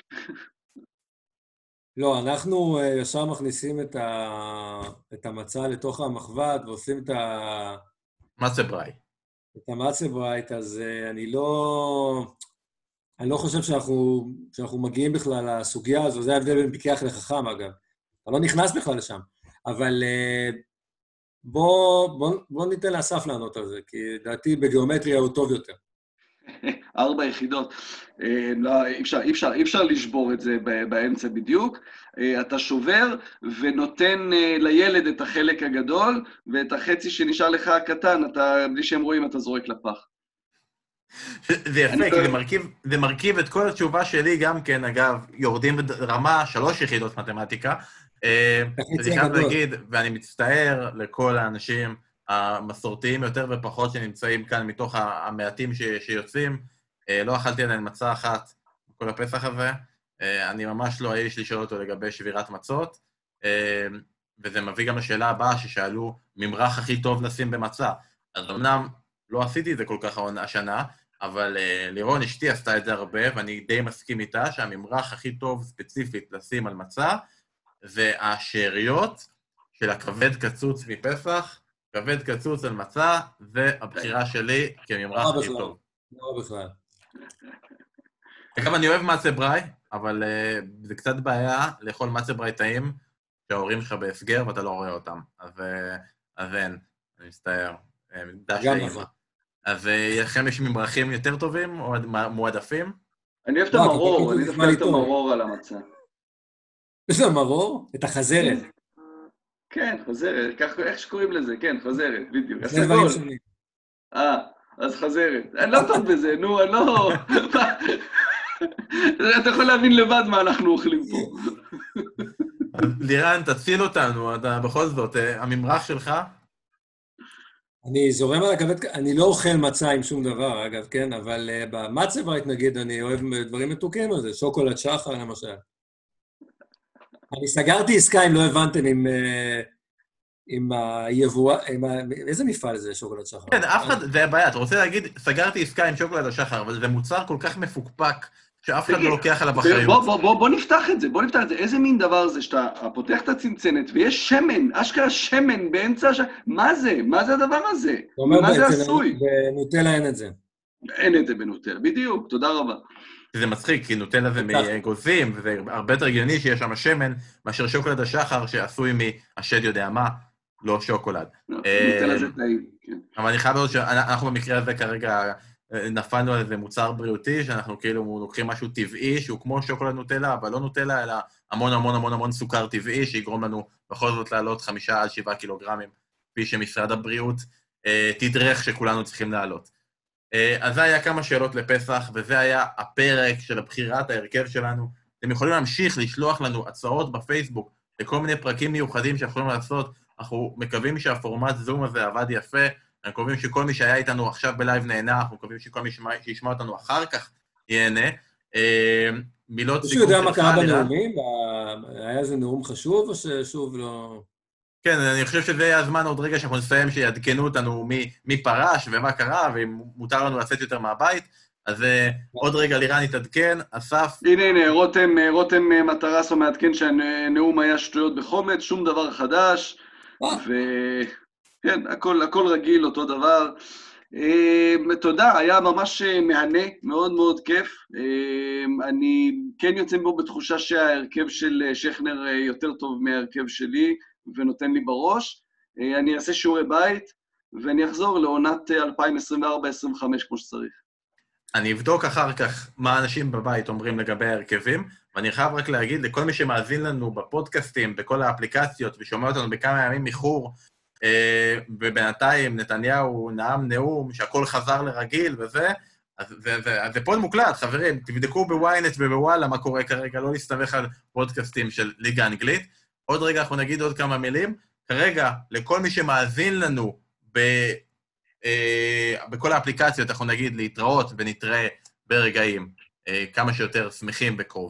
לא, אנחנו אה, ישר מכניסים את, ה... את המצע לתוך המחבת ועושים את ה... מצה ברי. את המצה ברייט, אז אה, אני לא... אני לא חושב שאנחנו, שאנחנו מגיעים בכלל לסוגיה הזו, זה ההבדל בין פיקח לחכם, אגב. אתה לא נכנס בכלל לשם. אבל בוא, בוא, בוא ניתן לאסף לענות על זה, כי לדעתי בגיאומטריה הוא טוב יותר. ארבע יחידות. אה, לא, אי אפשר, אי אפשר, אי אפשר לשבור את זה באמצע בדיוק. אה, אתה שובר ונותן אה, לילד את החלק הגדול, ואת החצי שנשאר לך הקטן, אתה, בלי שהם רואים, אתה זורק לפח. זה יפה, כי זה מרכיב, זה מרכיב את כל התשובה שלי גם כן, אגב, יורדים ברמה שלוש יחידות מתמטיקה. אני חייב להגיד, ואני מצטער לכל האנשים, המסורתיים יותר ופחות שנמצאים כאן מתוך המעטים שיוצאים. אה, לא אכלתי עדיין מצה אחת בכל הפסח הזה. אה, אני ממש לא האיש לשאול אותו לגבי שבירת מצות. אה, וזה מביא גם לשאלה הבאה ששאלו, ממרח הכי טוב לשים במצה. אז אמנם לא עשיתי את זה כל כך השנה, אבל לירון אשתי עשתה את זה הרבה, ואני די מסכים איתה שהממרח הכי טוב ספציפית לשים על מצה זה השאריות של הכבד קצוץ מפסח, כבד קצוץ על מצה, והבחירה שלי כממרח הכי טוב. לא בכלל. אגב, אני אוהב מצה ברי, אבל uh, זה קצת בעיה לאכול מצה ברי טעים שההורים שלך בהסגר ואתה לא רואה אותם. אז, uh, אז אין, אני מצטער. אה, גם נכון. אז לכם יש ממרחים יותר טובים או מועדפים? אני אוהב את לא, המרור, אני דווקא אוהב את המרור על המצה. יש לה מרור? את החזרת. כן, חזרת, כך, איך שקוראים לזה, כן, חזרת, בדיוק. הסגול. אה, אז חזרת. אני לא טוב בזה, נו, אני לא... אתה יכול להבין לבד מה אנחנו אוכלים פה. לירן, תציל אותנו, אתה בכל זאת, אה, הממרח שלך? אני זורם על הכבד, אני לא אוכל מצה עם שום דבר, אגב, כן? אבל uh, במצברייט, נגיד, אני אוהב דברים מתוקים על זה, שוקולד שחר, למשל. אני סגרתי עסקה, אם לא הבנתם, עם, אה, עם היבוא... עם ה... איזה מפעל זה שוקולד שחר? כן, אף אחד, זה הבעיה, אתה רוצה להגיד, סגרתי עסקה עם שוקולד השחר, אבל זה מוצר כל כך מפוקפק, שאף אחד לא לוקח עליו אחריות. בוא, בוא, בוא, בוא נפתח את זה, בוא נפתח את זה. איזה מין דבר זה שאתה פותח את הצנצנת ויש שמן, אשכרה שמן באמצע הש... מה זה? מה זה הדבר הזה? מה זה עשוי? בנוטלה אין את זה. אין את זה בנוטלה, בדיוק, תודה רבה. זה מצחיק, כי נוטלה זה מאגוזים, וזה הרבה יותר הגיוני שיש שם שמן מאשר שוקולד השחר שעשוי מהשד יודע מה, לא שוקולד. לא, נוטלה זה טעים, כן. אבל אני חייב לראות שאנחנו במקרה הזה כרגע אה, נפלנו על איזה מוצר בריאותי, שאנחנו כאילו לוקחים משהו טבעי, שהוא כמו שוקולד נוטלה, אבל לא נוטלה, אלא המון המון המון המון סוכר טבעי, שיגרום לנו בכל זאת לעלות חמישה עד שבעה קילוגרמים, כפי שמשרד הבריאות אה, תדרך שכולנו צריכים לעלות. אה, אז זה היה כמה שאלות לפסח, וזה היה הפרק של בחירת ההרכב שלנו. אתם יכולים להמשיך לשלוח לנו הצעות בפייסבוק לכל מיני פרקים מיוחדים שאנחנו יכולים לעשות. אנחנו מקווים שהפורמט זום הזה עבד יפה, אנחנו מקווים שכל מי שהיה איתנו עכשיו בלייב נהנה, אנחנו מקווים שכל מי שישמע אותנו אחר כך ייהנה. אה, מילות סיכום שלך, מישהו יודע מה קרה בנאומים? היה איזה נאום חשוב, או ששוב לא... כן, אני חושב שזה יהיה הזמן עוד רגע שאנחנו נסיים, שיעדכנו אותנו מי, מי פרש ומה קרה, ואם מותר לנו לצאת יותר מהבית. אז אה, עוד רגע לירן יתעדכן, אסף... הנה, הנה, רותם, אה, רותם מטרסו מעדכן שהנאום היה שטויות בחומץ, שום דבר חדש, וכן, הכל, הכל רגיל, אותו דבר. תודה, היה ממש מהנה, מאוד מאוד כיף. אני כן יוצא בו בתחושה שההרכב של שכנר יותר טוב מההרכב שלי, ונותן לי בראש. Uh, אני אעשה שיעורי בית, ואני אחזור לעונת 2024-2025 כמו שצריך. אני אבדוק אחר כך מה אנשים בבית אומרים לגבי ההרכבים, ואני חייב רק להגיד לכל מי שמאזין לנו בפודקאסטים, בכל האפליקציות, ושומע אותנו בכמה ימים איחור, אה, ובינתיים נתניהו נאם נאום שהכל חזר לרגיל וזה, אז זה, זה, זה פוד מוקלט, חברים, תבדקו בוויינט ובוואלה מה קורה כרגע, לא להסתמך על פודקאסטים של ליגה אנגלית. עוד רגע אנחנו נגיד עוד כמה מילים. כרגע, לכל מי שמאזין לנו ב, אה, בכל האפליקציות, אנחנו נגיד להתראות ונתראה ברגעים אה, כמה שיותר שמחים בקרוב.